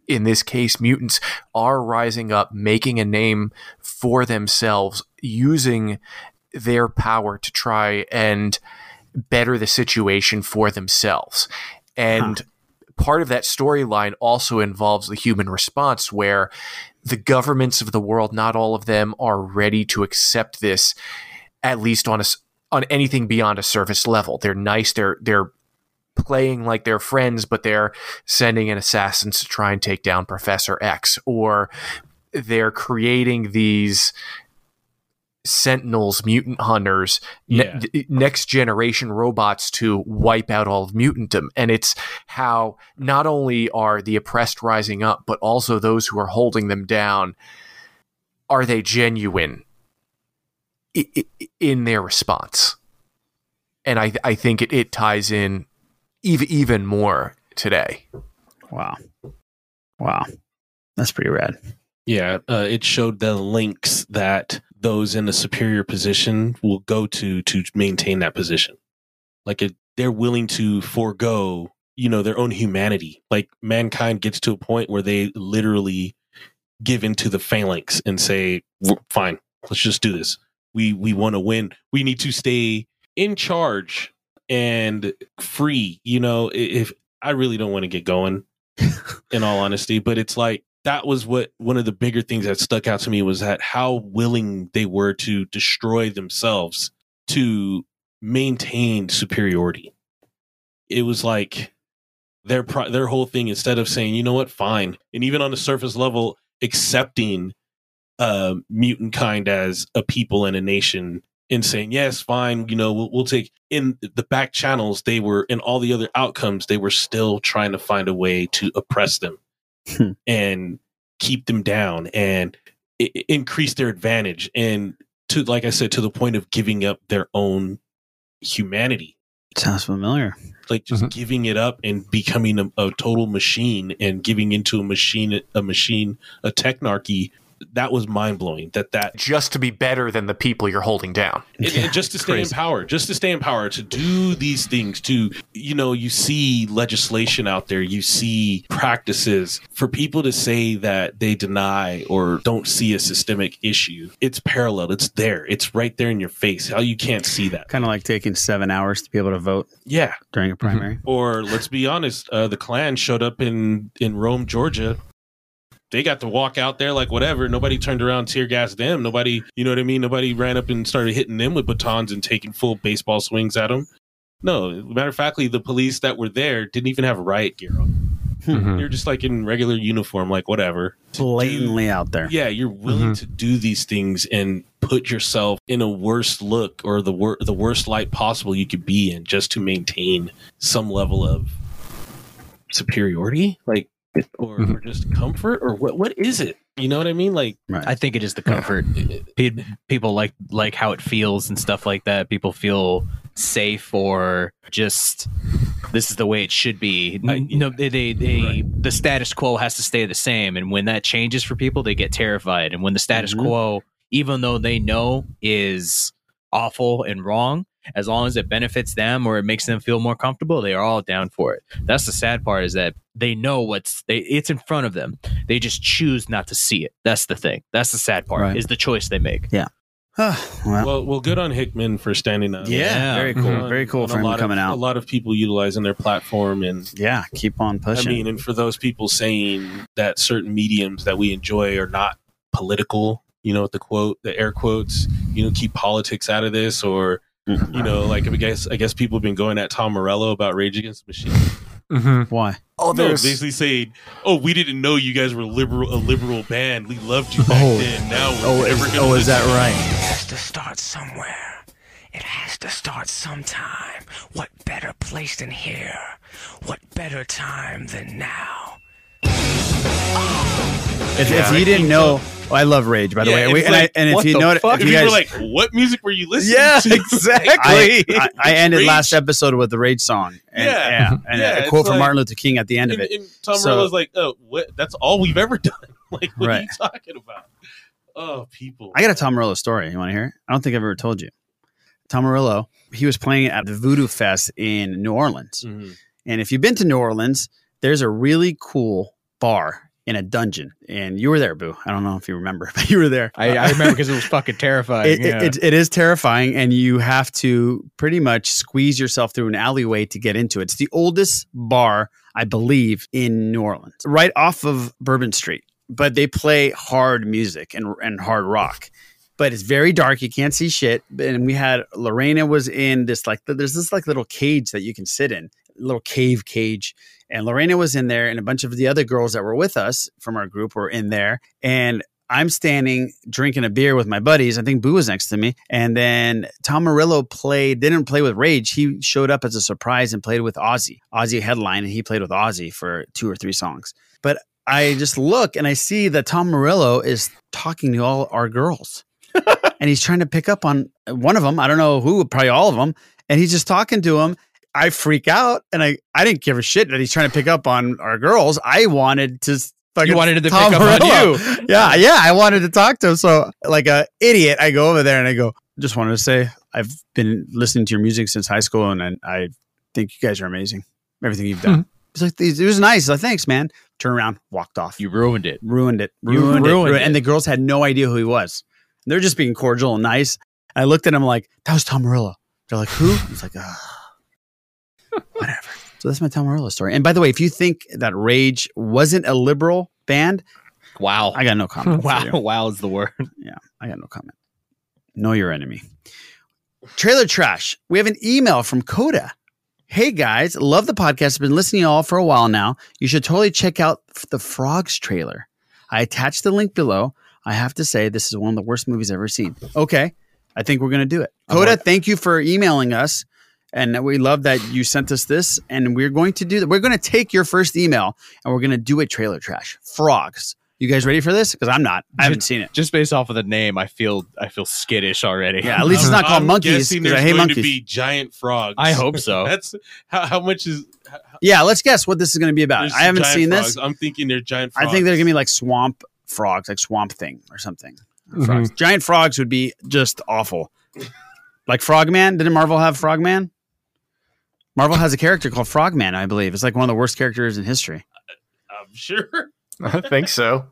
in this case mutants are rising up, making a name for themselves, using their power to try and better the situation for themselves. And part of that storyline also involves the human response where the governments of the world, not all of them are ready to accept this, at least on a on anything beyond a surface level. They're nice. They're they're playing like they're friends, but they're sending in assassins to try and take down Professor X, or they're creating these sentinels, mutant hunters, ne- next generation robots to wipe out all of mutantdom. And it's how not only are the oppressed rising up, but also those who are holding them down, are they genuine i- i- in their response? And I, I think it, it ties in even, even more today. Wow. Wow. That's pretty rad. Yeah, uh, it showed the links that those in a superior position will go to to maintain that position. Like it, they're willing to forego, you know, their own humanity. Like mankind gets to a point where they literally give into the phalanx and say, "Fine, let's just do this. We we want to win. We need to stay in charge and free." You know, if I really don't want to get going, [LAUGHS] in all honesty, but it's like that was what one of the bigger things that stuck out to me was that how willing they were to destroy themselves to maintain superiority. It was like their their whole thing instead of saying, "You know what, fine," and even on the surface level accepting uh, mutant kind as a people and a nation and saying, "Yes, fine," you know, we'll, we'll take in the back channels. They were in all the other outcomes. They were still trying to find a way to oppress them Hmm. and keep them down and I- I- increase their advantage and to like I said to the point of giving up their own humanity. Sounds familiar. like just mm-hmm. giving it up and becoming a, a total machine and giving into a machine a machine a technarchy that was mind-blowing that that Just to be better than the people you're holding down. and, and just to stay in power, just to stay in power, to do these things, to, you know, you see legislation out there, you see practices for people to say that they deny or don't see a systemic issue. It's parallel. It's there. It's right there in your face. How you can't see that. Kind of like taking seven hours to be able to vote Yeah. during a primary. Or let's be honest, uh, the Klan showed up in in Rome, Georgia. They got to walk out there like whatever. Nobody turned around, tear gassed them. Nobody, you know what I mean. Nobody ran up and started hitting them with batons and taking full baseball swings at them. No, matter of factly, the police that were there didn't even have riot gear on. Hmm. You're just like in regular uniform, like whatever. Blatantly out there. Yeah, you're willing to do these things and put yourself in a worse look or the wor- the worst light possible you could be in just to maintain some level of superiority, like or, mm-hmm. or just comfort, or what? What is it? You know what I mean? Like, I think it is the comfort. People like like how it feels and stuff like that. People feel safe or just this is the way it should be. N- mm-hmm. You know, they, they, they the status quo has to stay the same, and when that changes for people, they get terrified. And when the status mm-hmm. quo, even though they know is awful and wrong, as long as it benefits them or it makes them feel more comfortable, they are all down for it. That's the sad part is that they know what's they it's in front of them. They just choose not to see it. That's the thing. That's the sad part Right. is the choice they make. Yeah. [SIGHS] well, well, well, good on Hickman for standing up. Yeah, very cool. On- Very cool on for him coming of, out. A lot of people utilizing their platform and yeah, keep on pushing. I mean, and for those people saying that certain mediums that we enjoy are not political, you know, with the quote, the air quotes, you know, keep politics out of this, or Mm-hmm. you know, like I guess I guess people have been going at Tom Morello about Rage Against the Machine. Mm-hmm. Why? Oh, no, there's- basically saying, "Oh, we didn't know you guys were liberal, a liberal band. We loved you back Oh. then. Now we're Oh, never is- gonna oh, is that right? It has to start somewhere. It has to start sometime. What better place than here? What better time than now? Oh, If, Yeah. if you didn't know, oh, I love Rage, by the Yeah, way. We- and, I, and if you know, fuck? if you guys, are like, what music were you listening Yeah, to? [LAUGHS] exactly. I, [LAUGHS] I, I ended Rage. last episode with the Rage song. And, Yeah. yeah, and Yeah, a quote from like- Martin Luther King at the end of it. and Tom So- Morello's like, oh, what? That's all we've ever [LAUGHS] done. like, what are you talking about? Oh, people. I got a Tom Morello story. You want to hear it? I don't think I've ever told you. Tom Morello, he was playing at the Voodoo Fest in New Orleans. Mhm. And if you've been to New Orleans, there's a really cool bar in a dungeon. And you were there, Boo. I don't know if you remember, [LAUGHS] but you were there. I, I remember because it was fucking terrifying. It, yeah. it, it, it is terrifying, and you have to pretty much squeeze yourself through an alleyway to get into it. It's the oldest bar, I believe, in New Orleans, right off of Bourbon Street. But they play hard music and, and hard rock. But it's very dark. You can't see shit. And we had Lorena was in this like there's this like little cage that you can sit in, little cave cage. And Lorena was in there, and a bunch of the other girls that were with us from our group were in there. And I'm standing drinking a beer with my buddies. I think Boo was next to me. And then Tom Morello played, didn't play with Rage. He showed up as a surprise and played with Ozzy. Ozzy headline, and he played with Ozzy for two or three songs. But I just look and I see that Tom Morello is talking to all our girls. [LAUGHS] and he's trying to pick up on one of them. I don't know who, probably all of them. And he's just talking to him. I freak out and I, I didn't give a shit that he's trying to pick up on our girls. I wanted to fucking wanted to Tom pick up on Morello. you. [LAUGHS] Yeah, yeah. I wanted to talk to him. So like a idiot, I go over there and I go, just wanted to say I've been listening to your music since high school and I, I think you guys are amazing. Everything you've done. It's like it was nice. Like, thanks, man. Turn around, walked off. you ruined it. ruined it. You Ruined, ruined it. And the girls had no idea who he was. They're just being cordial and nice. I looked at him like, that was Tom Morello. They're like, who? It's like, ah, whatever. So that's my Tom Morello story. And by the way, if you think that Rage wasn't a liberal band, Wow. I got no comment. wow. [LAUGHS] Wow is the word. Yeah, I got no comment. Know your enemy. Trailer trash. We have an email from Coda. Hey guys, love the podcast. I've been listening to you all for a while now. You should totally check out the Frogs trailer. I attached the link below. I have to say, this is one of the worst movies I've ever seen. Okay, I think we're going to do it. Coda, thank you for emailing us. And we love that you sent us this. And we're going to do that. We're going to take your first email and we're going to do a trailer trash. Frogs. You guys ready for this? Because I'm not. I haven't seen it. Just based off of the name, I feel I feel skittish already. Yeah, at least it's not called I'm monkeys guessing because I hate going to monkeys. be giant frogs. I hope so. [LAUGHS] That's how, how much is. How, yeah, let's guess what this is going to be about. there's I haven't giant seen frogs. this. I'm thinking they're giant. I Frogs. think they're going to be like swamp frogs, like swamp thing or something. Mm-hmm. Frogs. Giant frogs would be just awful. Like Frogman. Didn't Marvel have Frogman? Marvel has a character called Frogman, I believe. It's like one of the worst characters in history. Uh, I'm sure. [LAUGHS] I think so.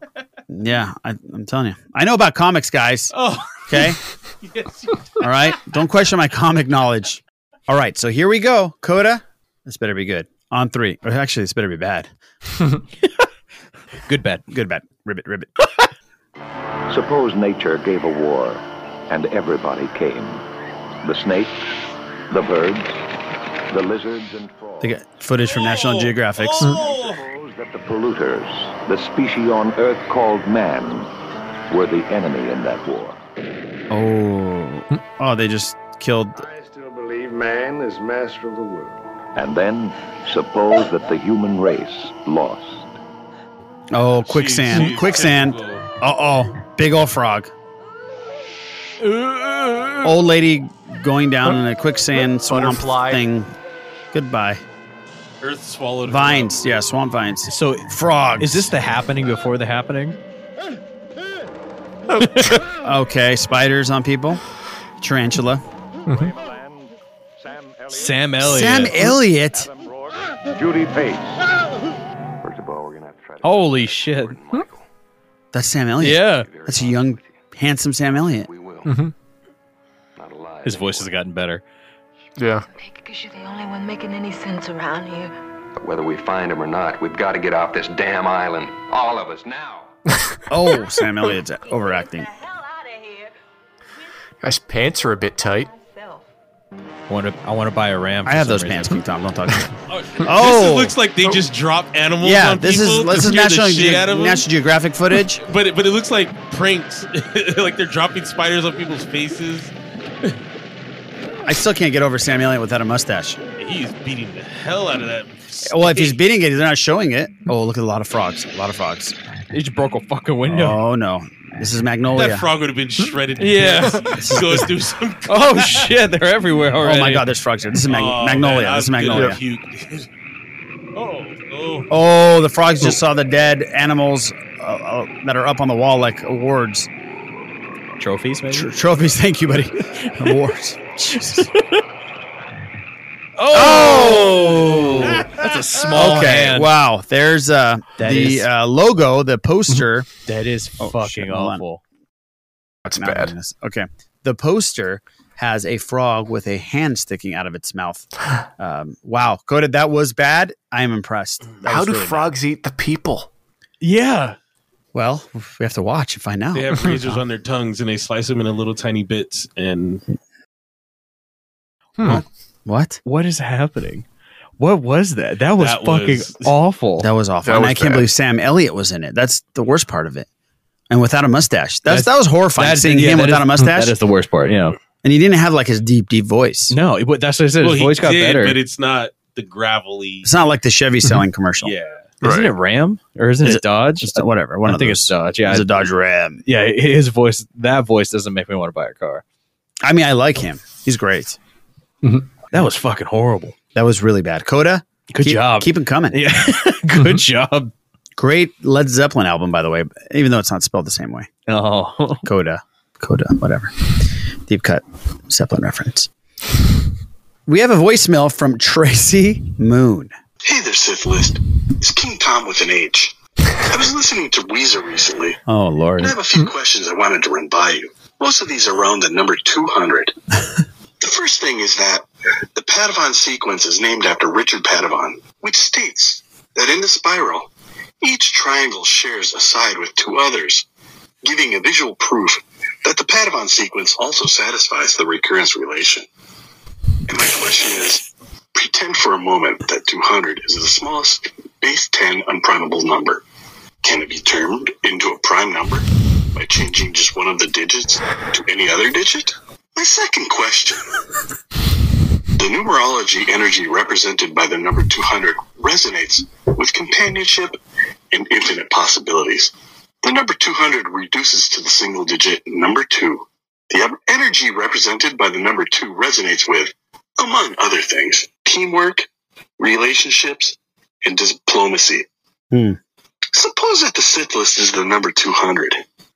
Yeah, I, I'm telling you. I know about comics, guys. Oh, Okay. [LAUGHS] yes. All right. Don't question my comic knowledge. All right. So here we go. Coda. This better be good. On three. Or actually, this better be bad. [LAUGHS] Good bet. Good bet. Ribbit, ribbit. Suppose nature gave a war and everybody came. The snakes, the birds, the lizards and frogs. They got footage from National Geographic. Oh, Suppose that the polluters, the species on Earth called man, were the enemy in that war. Oh. Oh, they just killed. I still believe man is master of the world. And then, suppose that the human race lost. Oh, quicksand. Jeez, quicksand. Uh oh. Big old frog. Old lady going down in a quicksand swamp Butterfly. thing. Goodbye. Earth swallowed her Vines. up. Yeah, swamp vines. So Frogs. is this the happening before the happening? [LAUGHS] Okay. Spiders on people. Tarantula. Sam Elliott. Sam Elliott. Judy Pace. First of all, we're gonna have to try to Holy shit. That's Sam Elliott. Yeah. That's a young, handsome Sam Elliott. We will. Mhm. Not alive. His voice has gotten better. Yeah. Because you're the only one making any sense around here. But whether we find him or not, we've got to get off this damn island. All of us now. [LAUGHS] Oh, Sam Elliott's overacting. Guy's pants are a bit tight. I want to. I want to buy a ram. I have those reason. pants, King Tom. Don't talk to me. Oh, Oh. this looks like they just drop animals. Yeah, on this people is this is National, Ge- out of them. National Geographic footage. [LAUGHS] But it, but it looks like pranks, [LAUGHS] like they're dropping spiders on people's faces. I still can't get over Sam Elliott without a mustache. He's beating the hell out of that. Well, if he's beating it, they're not showing it. Oh, look at a lot of frogs. A lot of frogs. He just broke a fucking window. Oh no, this is Magnolia. That frog would have been shredded. Yeah. pieces. goes through some. [LAUGHS] Oh shit, they're everywhere already. Oh my God, there's frogs here. This is Mag- Oh, Magnolia. man, this is Magnolia. [LAUGHS] oh, oh. Oh, the frogs just saw the dead animals uh, uh, that are up on the wall like awards. Trophies, maybe? Tr- trophies, thank you, buddy. [LAUGHS] Awards. Jesus. Oh! That's a small okay. hand. Wow. There's uh That the is- uh, logo, the poster. [LAUGHS] That is Oh, fucking shit, hold on. awful. That's Now bad. goodness. Okay. The poster has a frog with a hand sticking out of its mouth. [GASPS] Um, wow. Coda, that was bad. I am impressed. That How was do really bad. frogs eat the people? Yeah. Well, we have to watch and find out. They have [LAUGHS] razors on their tongues and they slice them into little tiny bits. And Hmm. What? What is happening? What was that? That was That fucking was- [LAUGHS] awful. That was awful. That and was I can't bad. believe Sam Elliott was in it. That's the worst part of it. And without a mustache. That's, That's- that was horrifying That's- seeing yeah, him without is- a [LAUGHS] mustache. That is the worst part. Yeah. and he didn't have like his deep, deep voice. No, but that's what I said. well, His he voice got did, better. but it's not the gravelly. It's not like the Chevy selling commercial. Yeah. Isn't Right. it Ram or isn't Is it it- Dodge? Just whatever. One I of think those. it's Dodge. Yeah, It's a Dodge Ram. yeah. His voice, that voice, doesn't make me want to buy a car. I mean, I like him. He's great. Mm-hmm. That was fucking horrible. That was really bad. Coda, Good keep, job. Keep him coming. Yeah, [LAUGHS] good mm-hmm. job. Great Led Zeppelin album, by the way, even though it's not spelled the same way. Oh, Coda, Coda, whatever. Deep cut Zeppelin reference. We have a voicemail from Tracy Moon. Hey there, Sith List. It's King Tom with an H. I was listening to Weezer recently, Oh Lord. and I have a few questions I wanted to run by you. Most of these are around the number 200. [LAUGHS] the first thing is that the Padovan sequence is named after Richard Padovan, which states that in the spiral, each triangle shares a side with two others, giving a visual proof that the Padovan sequence also satisfies the recurrence relation. And my question is, pretend for a moment that 200 is the smallest base 10 unprimable number. Can it be turned into a prime number by changing just one of the digits to any other digit? My second question. The numerology energy represented by the number 200 resonates with companionship and infinite possibilities. The number 200 reduces to the single digit number 2. The energy represented by the number 2 resonates with, among other things, teamwork, relationships, and diplomacy. Hmm. Suppose that the Sith list is the number 200.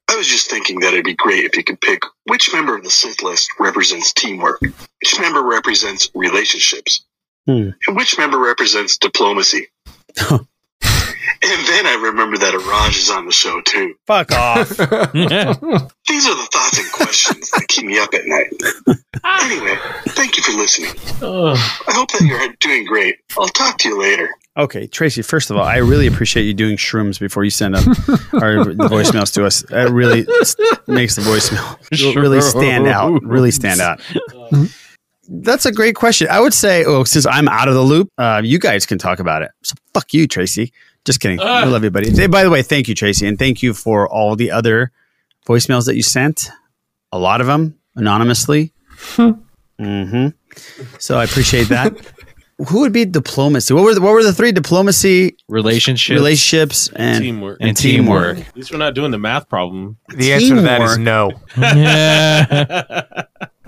I was just thinking that it'd be great if you could pick which member of the Sith list represents teamwork, which member represents relationships, Hmm. and which member represents diplomacy. [LAUGHS] [LAUGHS] and then I remember that Iraj is on the show too. Fuck off. [LAUGHS] These are the thoughts and questions that keep me up at night. Ah. Anyway, thank you for listening. I hope that you're doing great. I'll talk to you later. Okay, Tracy. First of all, I really appreciate you doing shrooms before you send up [LAUGHS] our the voicemails to us. That really makes the voicemail really stand out. Really stand out. Uh, That's a great question. I would say, oh, since I'm out of the loop, uh, you guys can talk about it. So fuck you, Tracy. Just kidding. I love you, buddy. Hey, by the way, thank you, Tracy, and thank you for all the other voicemails that you sent. A lot of them anonymously. [LAUGHS] mm-hmm. So I appreciate that. [LAUGHS] Who would be diplomacy? What were the, what were the three diplomacy, relationships, relationships, and teamwork. And teamwork. At least we're not doing the math problem. The answer to that is no. [LAUGHS] Yeah,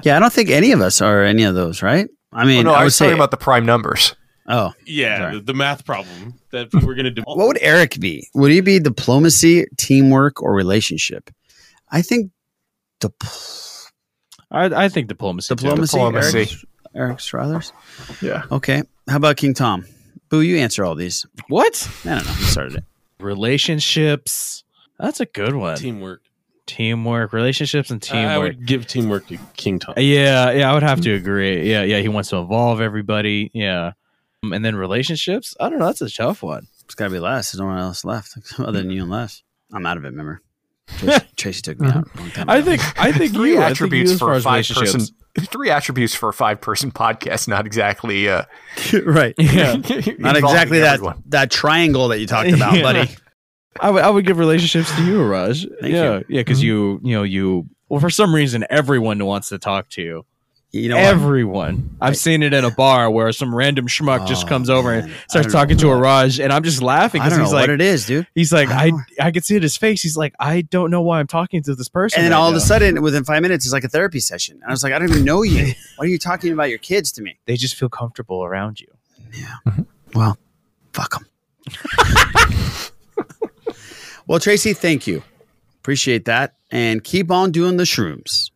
I don't think any of us are any of those, right? I mean, Oh, no, I I was say. talking about the prime numbers. oh, Yeah, the, the math problem that we're going to do. what would Eric be? Would he be diplomacy, teamwork, or relationship? I think I, I think diplomacy. too. diplomacy. Diplomacy. Eric, Eric Strothers. Yeah. Okay. How about King Tom? Boo, you answer all these. What? I don't know. He started it. Relationships. That's a good one. Teamwork. Teamwork, relationships, and teamwork. I teamwork. would give teamwork to King Tom. Yeah, yeah, I would have to agree. Yeah, yeah, he wants to involve everybody. Yeah, Um, and then relationships. I don't know. That's a tough one. It's got to be less. There's no one else left [LAUGHS] other than you and Les. I'm out of it, remember? Tracy, [LAUGHS] Tracy took me out. long time I think. I think Three you. I think attributes you for a five person. Three attributes for a five person podcast. Not exactly. Uh, [LAUGHS] right. Yeah. Not exactly that everyone. that triangle that you talked about, Yeah. buddy. I would I would give relationships to you, Raj. Thank yeah, you. yeah, because you you know you well for some reason everyone wants to talk to you. You know what? everyone. I've seen it in a bar where some random schmuck just Oh, comes over and man. I starts don't talking to know. a Raj, and I'm just laughing because don't know he's like, what it is, dude. he's like, I I I can see it in his face. He's like, I don't know why I'm talking to this person. And then right all of a sudden, within five minutes, it's like a therapy session. And I was like, I don't even know you. Why are you talking about your kids to me? they just feel comfortable around you. Yeah. Mm-hmm. Well, fuck them. [LAUGHS] well, Tracy, thank you. Appreciate that. And keep on doing the shrooms.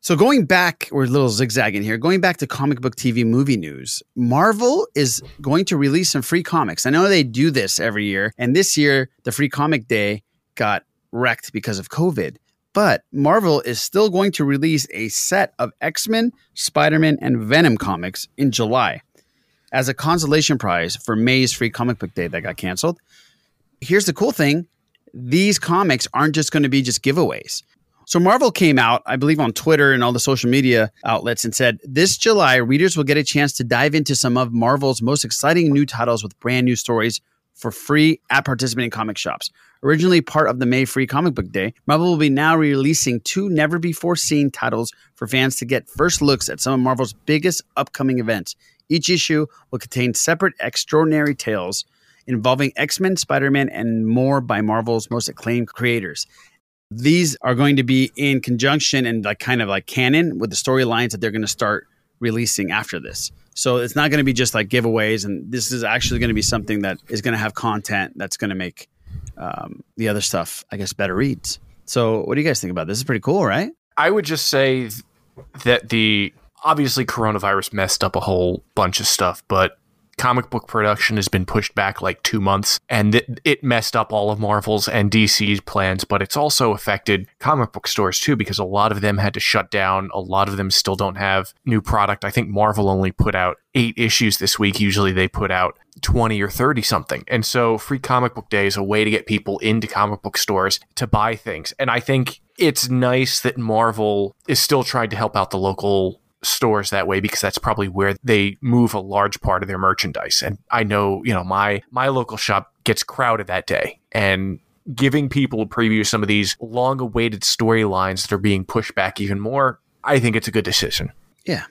so, going back, we're a little zigzagging here. Going back to comic book TV movie news, Marvel is going to release some free comics. I know they do this every year. And this year, the free comic day got wrecked because of COVID. But Marvel is still going to release a set of X Men, Spider Man, and Venom comics in July as a consolation prize for May's free comic book day that got canceled. Here's the cool thing these comics aren't just going to be just giveaways. So Marvel came out, I believe, on Twitter and all the social media outlets and said this July, readers will get a chance to dive into some of Marvel's most exciting new titles with brand new stories for free at participating comic shops. Originally part of the May free comic book day, Marvel will be now releasing two never before seen titles for fans to get first looks at some of Marvel's biggest upcoming events. Each issue will contain separate extraordinary tales involving X Men, Spider Man, and more by Marvel's most acclaimed creators. These are going to be in conjunction and like kind of like canon with the storylines that they're going to start releasing after this. So it's not going to be just like giveaways, and this is actually going to be something that is going to have content that's going to make um, the other stuff, I guess, better reads. So what do you guys think about this? This is pretty cool, right? I would just say that the obviously coronavirus messed up a whole bunch of stuff, but comic book production has been pushed back like two months and it, it messed up all of Marvel's and DC's plans, but it's also affected comic book stores too because a lot of them had to shut down. A lot of them still don't have new product. I think Marvel only put out eight issues this week. Usually they put out 20 or 30 something. And so free comic book day is a way to get people into comic book stores to buy things. And I think it's nice that Marvel is still trying to help out the local stores that way because that's probably where they move a large part of their merchandise. And I know, you know, my my local shop gets crowded that day and giving people a preview of some of these long awaited storylines that are being pushed back even more, I think it's a good decision. Yeah.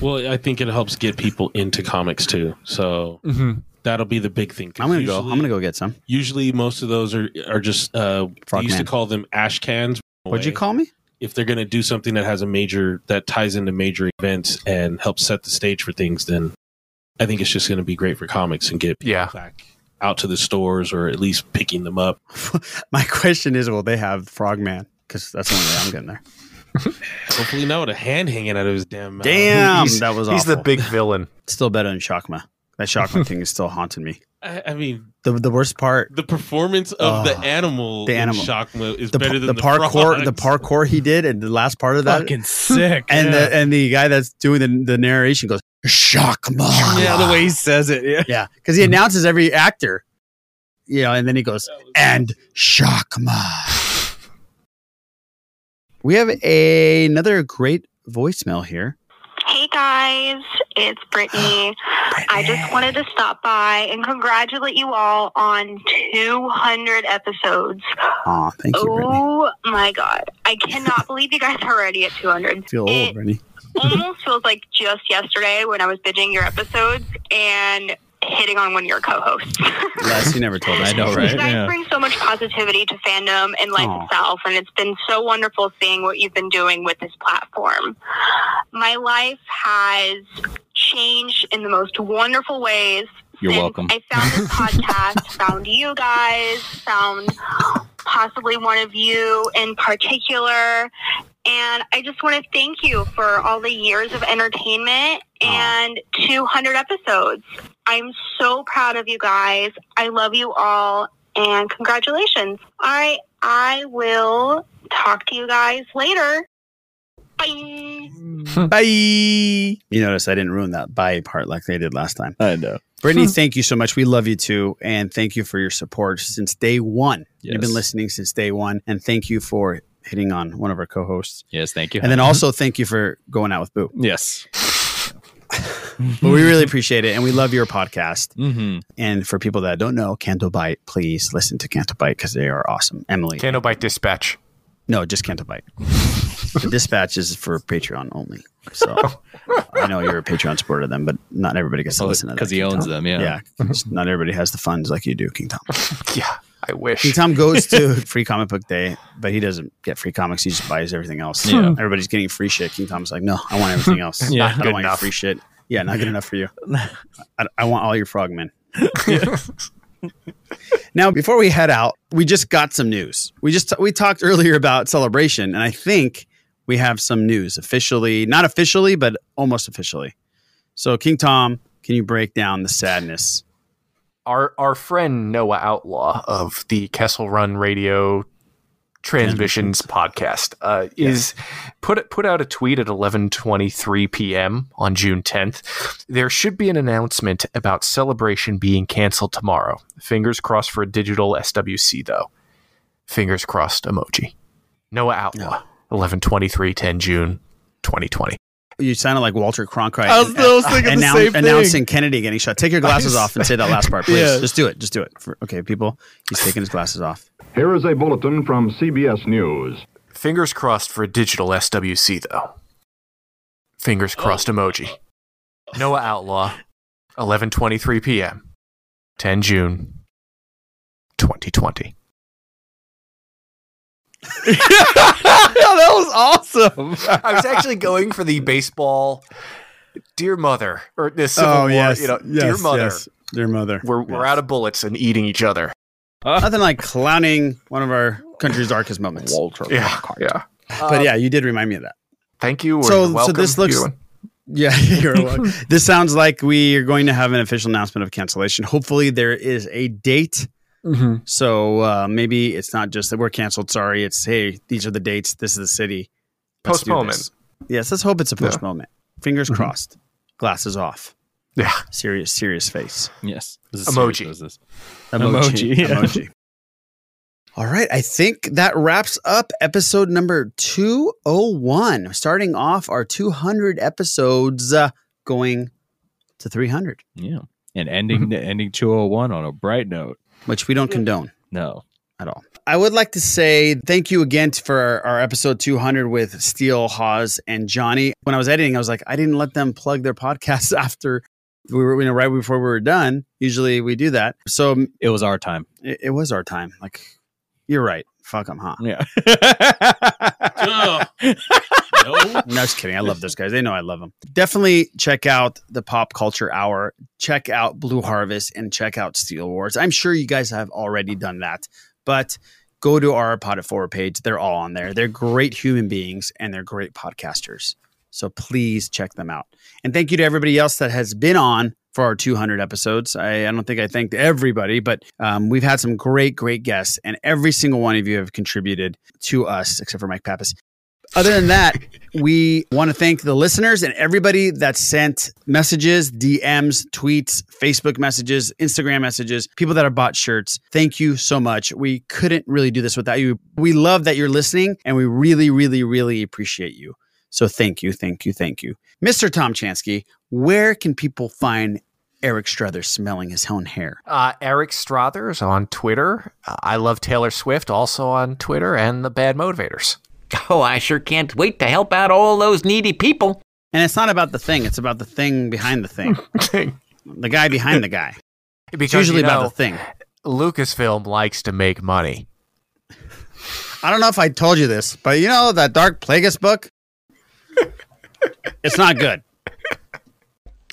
Well, I think it helps get people into comics too. So Mhm. that'll be the big thing. I'm gonna go. I'm gonna go get some. Usually, most of those are are just. Uh, we used to call them ash cans. What'd you call me? If they're going to do something that has a major that ties into major events and helps set the stage for things, then I think it's just going to be great for comics and get people Yeah. back out to the stores or at least picking them up. [LAUGHS] My question is, will they have Frogman? Because that's the only way I'm getting there. Hopefully, not with a hand hanging out of his damn mouth. Damn, He's- that was He's the big villain. Still better than Shakma. That Shakma [LAUGHS] thing is still haunting me. I, I mean, The the worst part, the performance of the Oh, animal, the in animal. Shakma is the, better than the, parkour, the parkour he did, and the last part of that, Fucking sick. [LAUGHS] and yeah. the and the guy that's doing the, the narration goes Shakma. yeah, the way he says it. Yeah. yeah, because he mm-hmm. announces every actor, you know, and then he goes and Shakma. We have a, another great voicemail here. Hey guys, it's [GASPS] Brittany. I just wanted to stop by and congratulate you all on 200 episodes. Aw, thank you, Brittany. Oh my god. I cannot [LAUGHS] believe you guys are already at 200. Feel It old, Brittany. [LAUGHS] almost feels like just yesterday when I was binging your episodes and hitting on one of your co-hosts. Les, you never told us. [LAUGHS] I know, right? You guys Yeah. bring so much positivity to fandom and life Aw. itself, and it's been so wonderful seeing what you've been doing with this platform. My life has changed in the most wonderful ways. You're welcome. I found this [LAUGHS] podcast, found you guys, found possibly one of you in particular. And I just want to thank you for all the years of entertainment and 200 episodes. I'm so proud of you guys. I love you all and congratulations. All right, I will talk to you guys later. Bye. Bye. You notice I didn't ruin that bye part like they did last time. I know. Brittany, thank you so much. We love you too. And thank you for your support since day one. You've been listening since day one. And thank you for hitting on one of our co hosts. Yes, thank you. And then also thank you for going out with Boo. yes. [LAUGHS] but we really appreciate it, and we love your podcast. Mm-hmm. And for people that don't know, Canto Bight, please listen to Canto Bight because they are awesome. Emily, Canto Bight Dispatch. no, just Canto Bight. the [LAUGHS] dispatch is for Patreon only. So [LAUGHS] I know you're a Patreon supporter of them, but not everybody gets to Oh, listen to that. 'cause he King owns Tom. them, yeah. Yeah. not everybody has the funds like you do, King Tom. Yeah, I wish. King Tom goes to Free Comic Book Day, but he doesn't get free comics. He just buys everything else. Yeah. Everybody's getting free shit. King Tom's like, no, I want everything else. Yeah. I don't want your free shit. Yeah, not good enough for you. [LAUGHS] I, I want all your frogmen. [LAUGHS] now, before we head out, we just got some news. We just we talked earlier about celebration, and I think we have some news officially, not officially, but almost officially. So, King Tom, can you break down the sadness? Our our friend Noah Outlaw of the Kessel Run Radio Transmissions podcast uh, is put put out a tweet at 11:23 p.m. on June 10th. There should be an announcement about celebration being canceled tomorrow. Fingers crossed for a digital SWC though. Fingers crossed emoji. Noah Outlaw. 11:23 10 June 2020. You sounded like Walter Cronkite. I was- I was thinking the annou- same thing. announcing Kennedy getting shot. Take your glasses I off and say that last part, [LAUGHS] please. Yeah. Just do it. Just do it. For, okay, people. He's taking his glasses off. Here is a bulletin from CBS News. Fingers crossed for a digital SWC though. Fingers oh. crossed emoji. Noah Outlaw, 11:23 p.m. 10 June 2020. [LAUGHS] that was awesome. I was actually going for the baseball Dear Mother or the Civil oh War, yes, you know, yes, Dear Mother. yes. dear mother. We're we're out of bullets and eating each other. Nothing like clowning one of our country's darkest moments. Walter. Yeah, yeah. But yeah, you did remind me of that. Thank you. So- and so this looks- you. Yeah, [LAUGHS] you're [LAUGHS] welcome. this sounds like we are going to have an official announcement of cancellation. Hopefully, there is a date. Mm-hmm. So uh, maybe it's not just that we're canceled. Sorry, it's hey, these are the dates. This is the city. Let's Postponement. Yes, let's hope it's a Yeah. postponement. Fingers crossed. Glasses off. Yeah. Serious, serious face. Yes. This is Emoji. serious business. Emoji. Emoji, yeah. Emoji. [LAUGHS] All right. I think that wraps up episode number 201. Starting off our 200 episodes, uh, going to 300, Yeah. And ending ending 201 on a bright note. which we don't condone No. at all. I would like to say thank you again for our, our episode 200 with Steele, Hawes, and Johnny. When I was editing, I was like, I didn't let them plug their podcasts [LAUGHS] after we were, you know, right before we were done. Usually we do that. So It was our time. it, it was our time. Like, you're right. Fuck them, huh? Yeah. Ugh. [LAUGHS] no. No, just kidding. I love those guys. They know I love them. Definitely check out the Pop Culture Hour. Check out Blue Harvest and check out Steele Wars. I'm sure you guys have already done that, but go to our Pod It Forward page. They're all on there. They're great human beings and they're great podcasters. So please check them out. And thank you to everybody else that has been on for our 200 episodes. I, I don't think I thanked everybody, but um, we've had some great, great guests, and every single one of you have contributed to us, except for Mike Pappas. Other than that, [LAUGHS] we want to thank the listeners and everybody that sent messages, DMs, tweets, Facebook messages, Instagram messages, people that have bought shirts. Thank you so much. We couldn't really do this without you. We love that you're listening and we really, really, really appreciate you. So thank you, thank you, thank you. Mr. Tom Chansky, where can people find Eric Strothers smelling his own hair? Uh, Eric Strothers on Twitter. Uh, I love Taylor Swift also on Twitter and the Bad Motivators. [LAUGHS] Oh, I sure can't wait to help out all those needy people. And it's not about the thing, it's about the thing behind the thing. [LAUGHS] the guy behind the guy. [LAUGHS] Because It's usually you about the thing. Lucasfilm likes to make money. I don't know if I told you this, but you know that Darth Plagueis book? It's not good.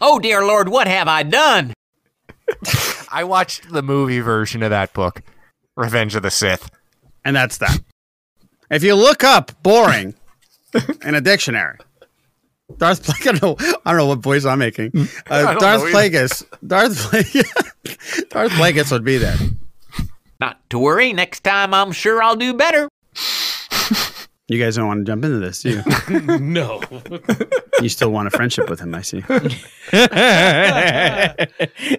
Oh, dear Lord, what have I done? I watched the movie version of that book, Revenge of the Sith. And that's that. If you look up boring [LAUGHS] in a dictionary, Darth Plagueis, [LAUGHS] I don't know, I don't know what voice I'm making. [LAUGHS] Uh, don't Darth know either. Plagueis, Darth Plagueis, Darth Plagueis would be there. Not to worry, next time I'm sure I'll do better. You guys don't want to jump into this, do you? [LAUGHS] no. You still want a friendship with him, I see.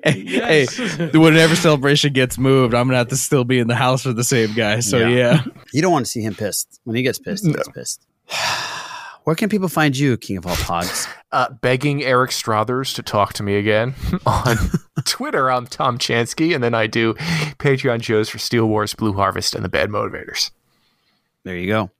Hey, whenever celebration gets moved, I'm gonna have to still be in the house with the same guy. So Yeah. yeah. You don't want to see him pissed. When he gets pissed, he gets pissed. Where can people find you, King of All Pods? uh, begging Eric Strothers to talk to me again [LAUGHS] on Twitter. I'm Tom Chansky, and then I do Patreon shows for Steele Wars, Blue Harvest, and the Bad Motivators. There you go.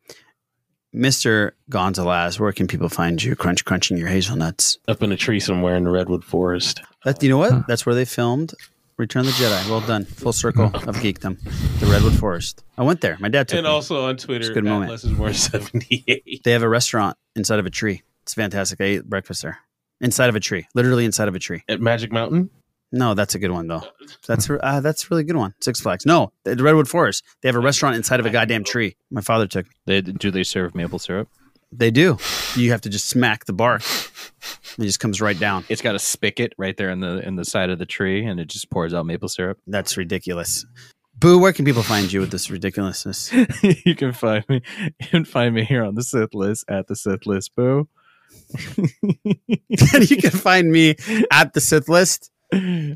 Mr. Gonzalez, where can people find you crunch crunching your hazelnuts? Up in a tree somewhere in the redwood forest. That, you know what? That's where they filmed Return of the Jedi. Well done. Full circle hmm. of geekdom. The Redwood Forest. I went there. My dad took And me. also on Twitter, good moment. Less is more [LAUGHS] 78. They have a restaurant inside of a tree. It's fantastic. I ate breakfast there. Inside of a tree. Literally inside of a tree. At Magic Mountain? No, that's a good one though. That's uh, that's a really good one. Six Flags. No, the Redwood Forest. They have a restaurant inside of a goddamn tree. My father took me. They do they serve maple syrup? They do. You have to just smack the bark. It just comes right down. It's got a spigot right there in the in the side of the tree, and it just pours out maple syrup. That's ridiculous. Boo, where can people find you with this ridiculousness? [LAUGHS] you can find me. You can find me here on the Sith list at the Sith list. Boo. [LAUGHS] you can find me at the Sith list.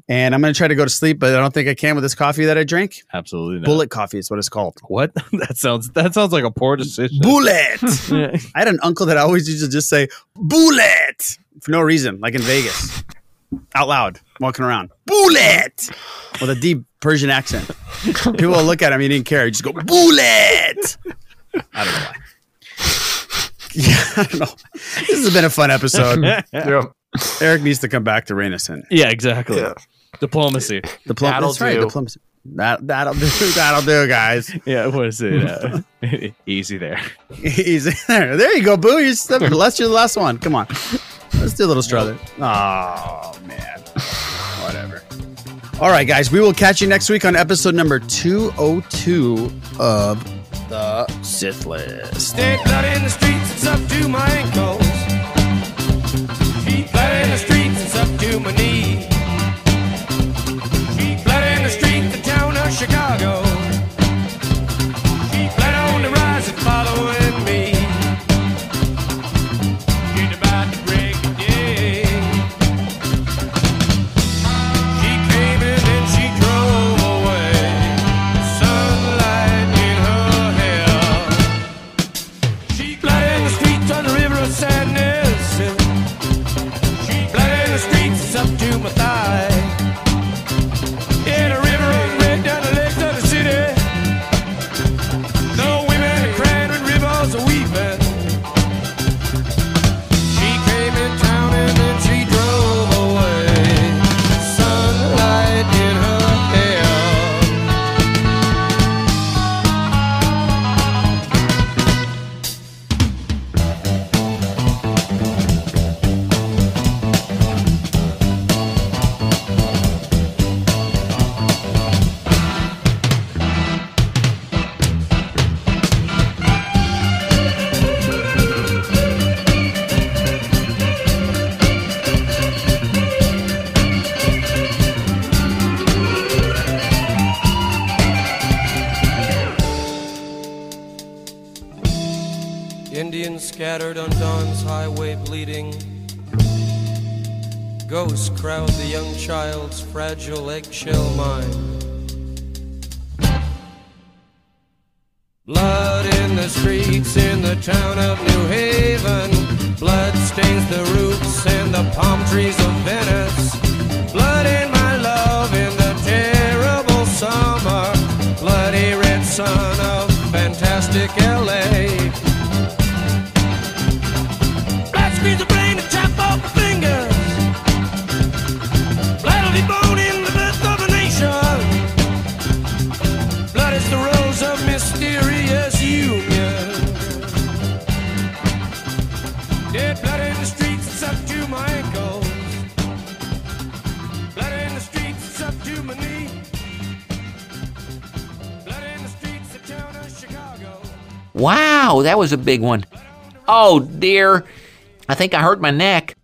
And I'm going to try to go to sleep, but I don't think I can with this coffee that I drink. Absolutely not. Bullet coffee is what it's called. What? [LAUGHS] that sounds that sounds like a poor decision. Bullet. [LAUGHS] I had an uncle that always used to just say bullet for no reason, like in Vegas, out loud, walking around. Bullet with a deep Persian accent. People will look at him, he didn't care. He just go bullet. I don't know why. [LAUGHS] Yeah, I don't know. This has been a fun episode. Yeah. Eric needs to come back to rein us in. Yeah, exactly. Yeah. Diplomacy. Diplom- That'll that's right, do. diplomacy. That that'll do. [LAUGHS] That'll do, guys. Yeah, what is it? Uh, [LAUGHS] easy there. [LAUGHS] Easy there. There you go, Boo. You're step- unless you're the last one. Come on. Let's do a little straw there. Oh man. Whatever. All right, guys. We will catch you next week on episode number 202 of the Sith List. Stay blood in the streets, it's up to my ankles. In the streets, it's up to my knee. Fragile eggshell mind. Blood in the streets in the town of New Haven. Blood stains the roofs and the palm trees Wow, that was a big one. Oh dear. I think I hurt my neck.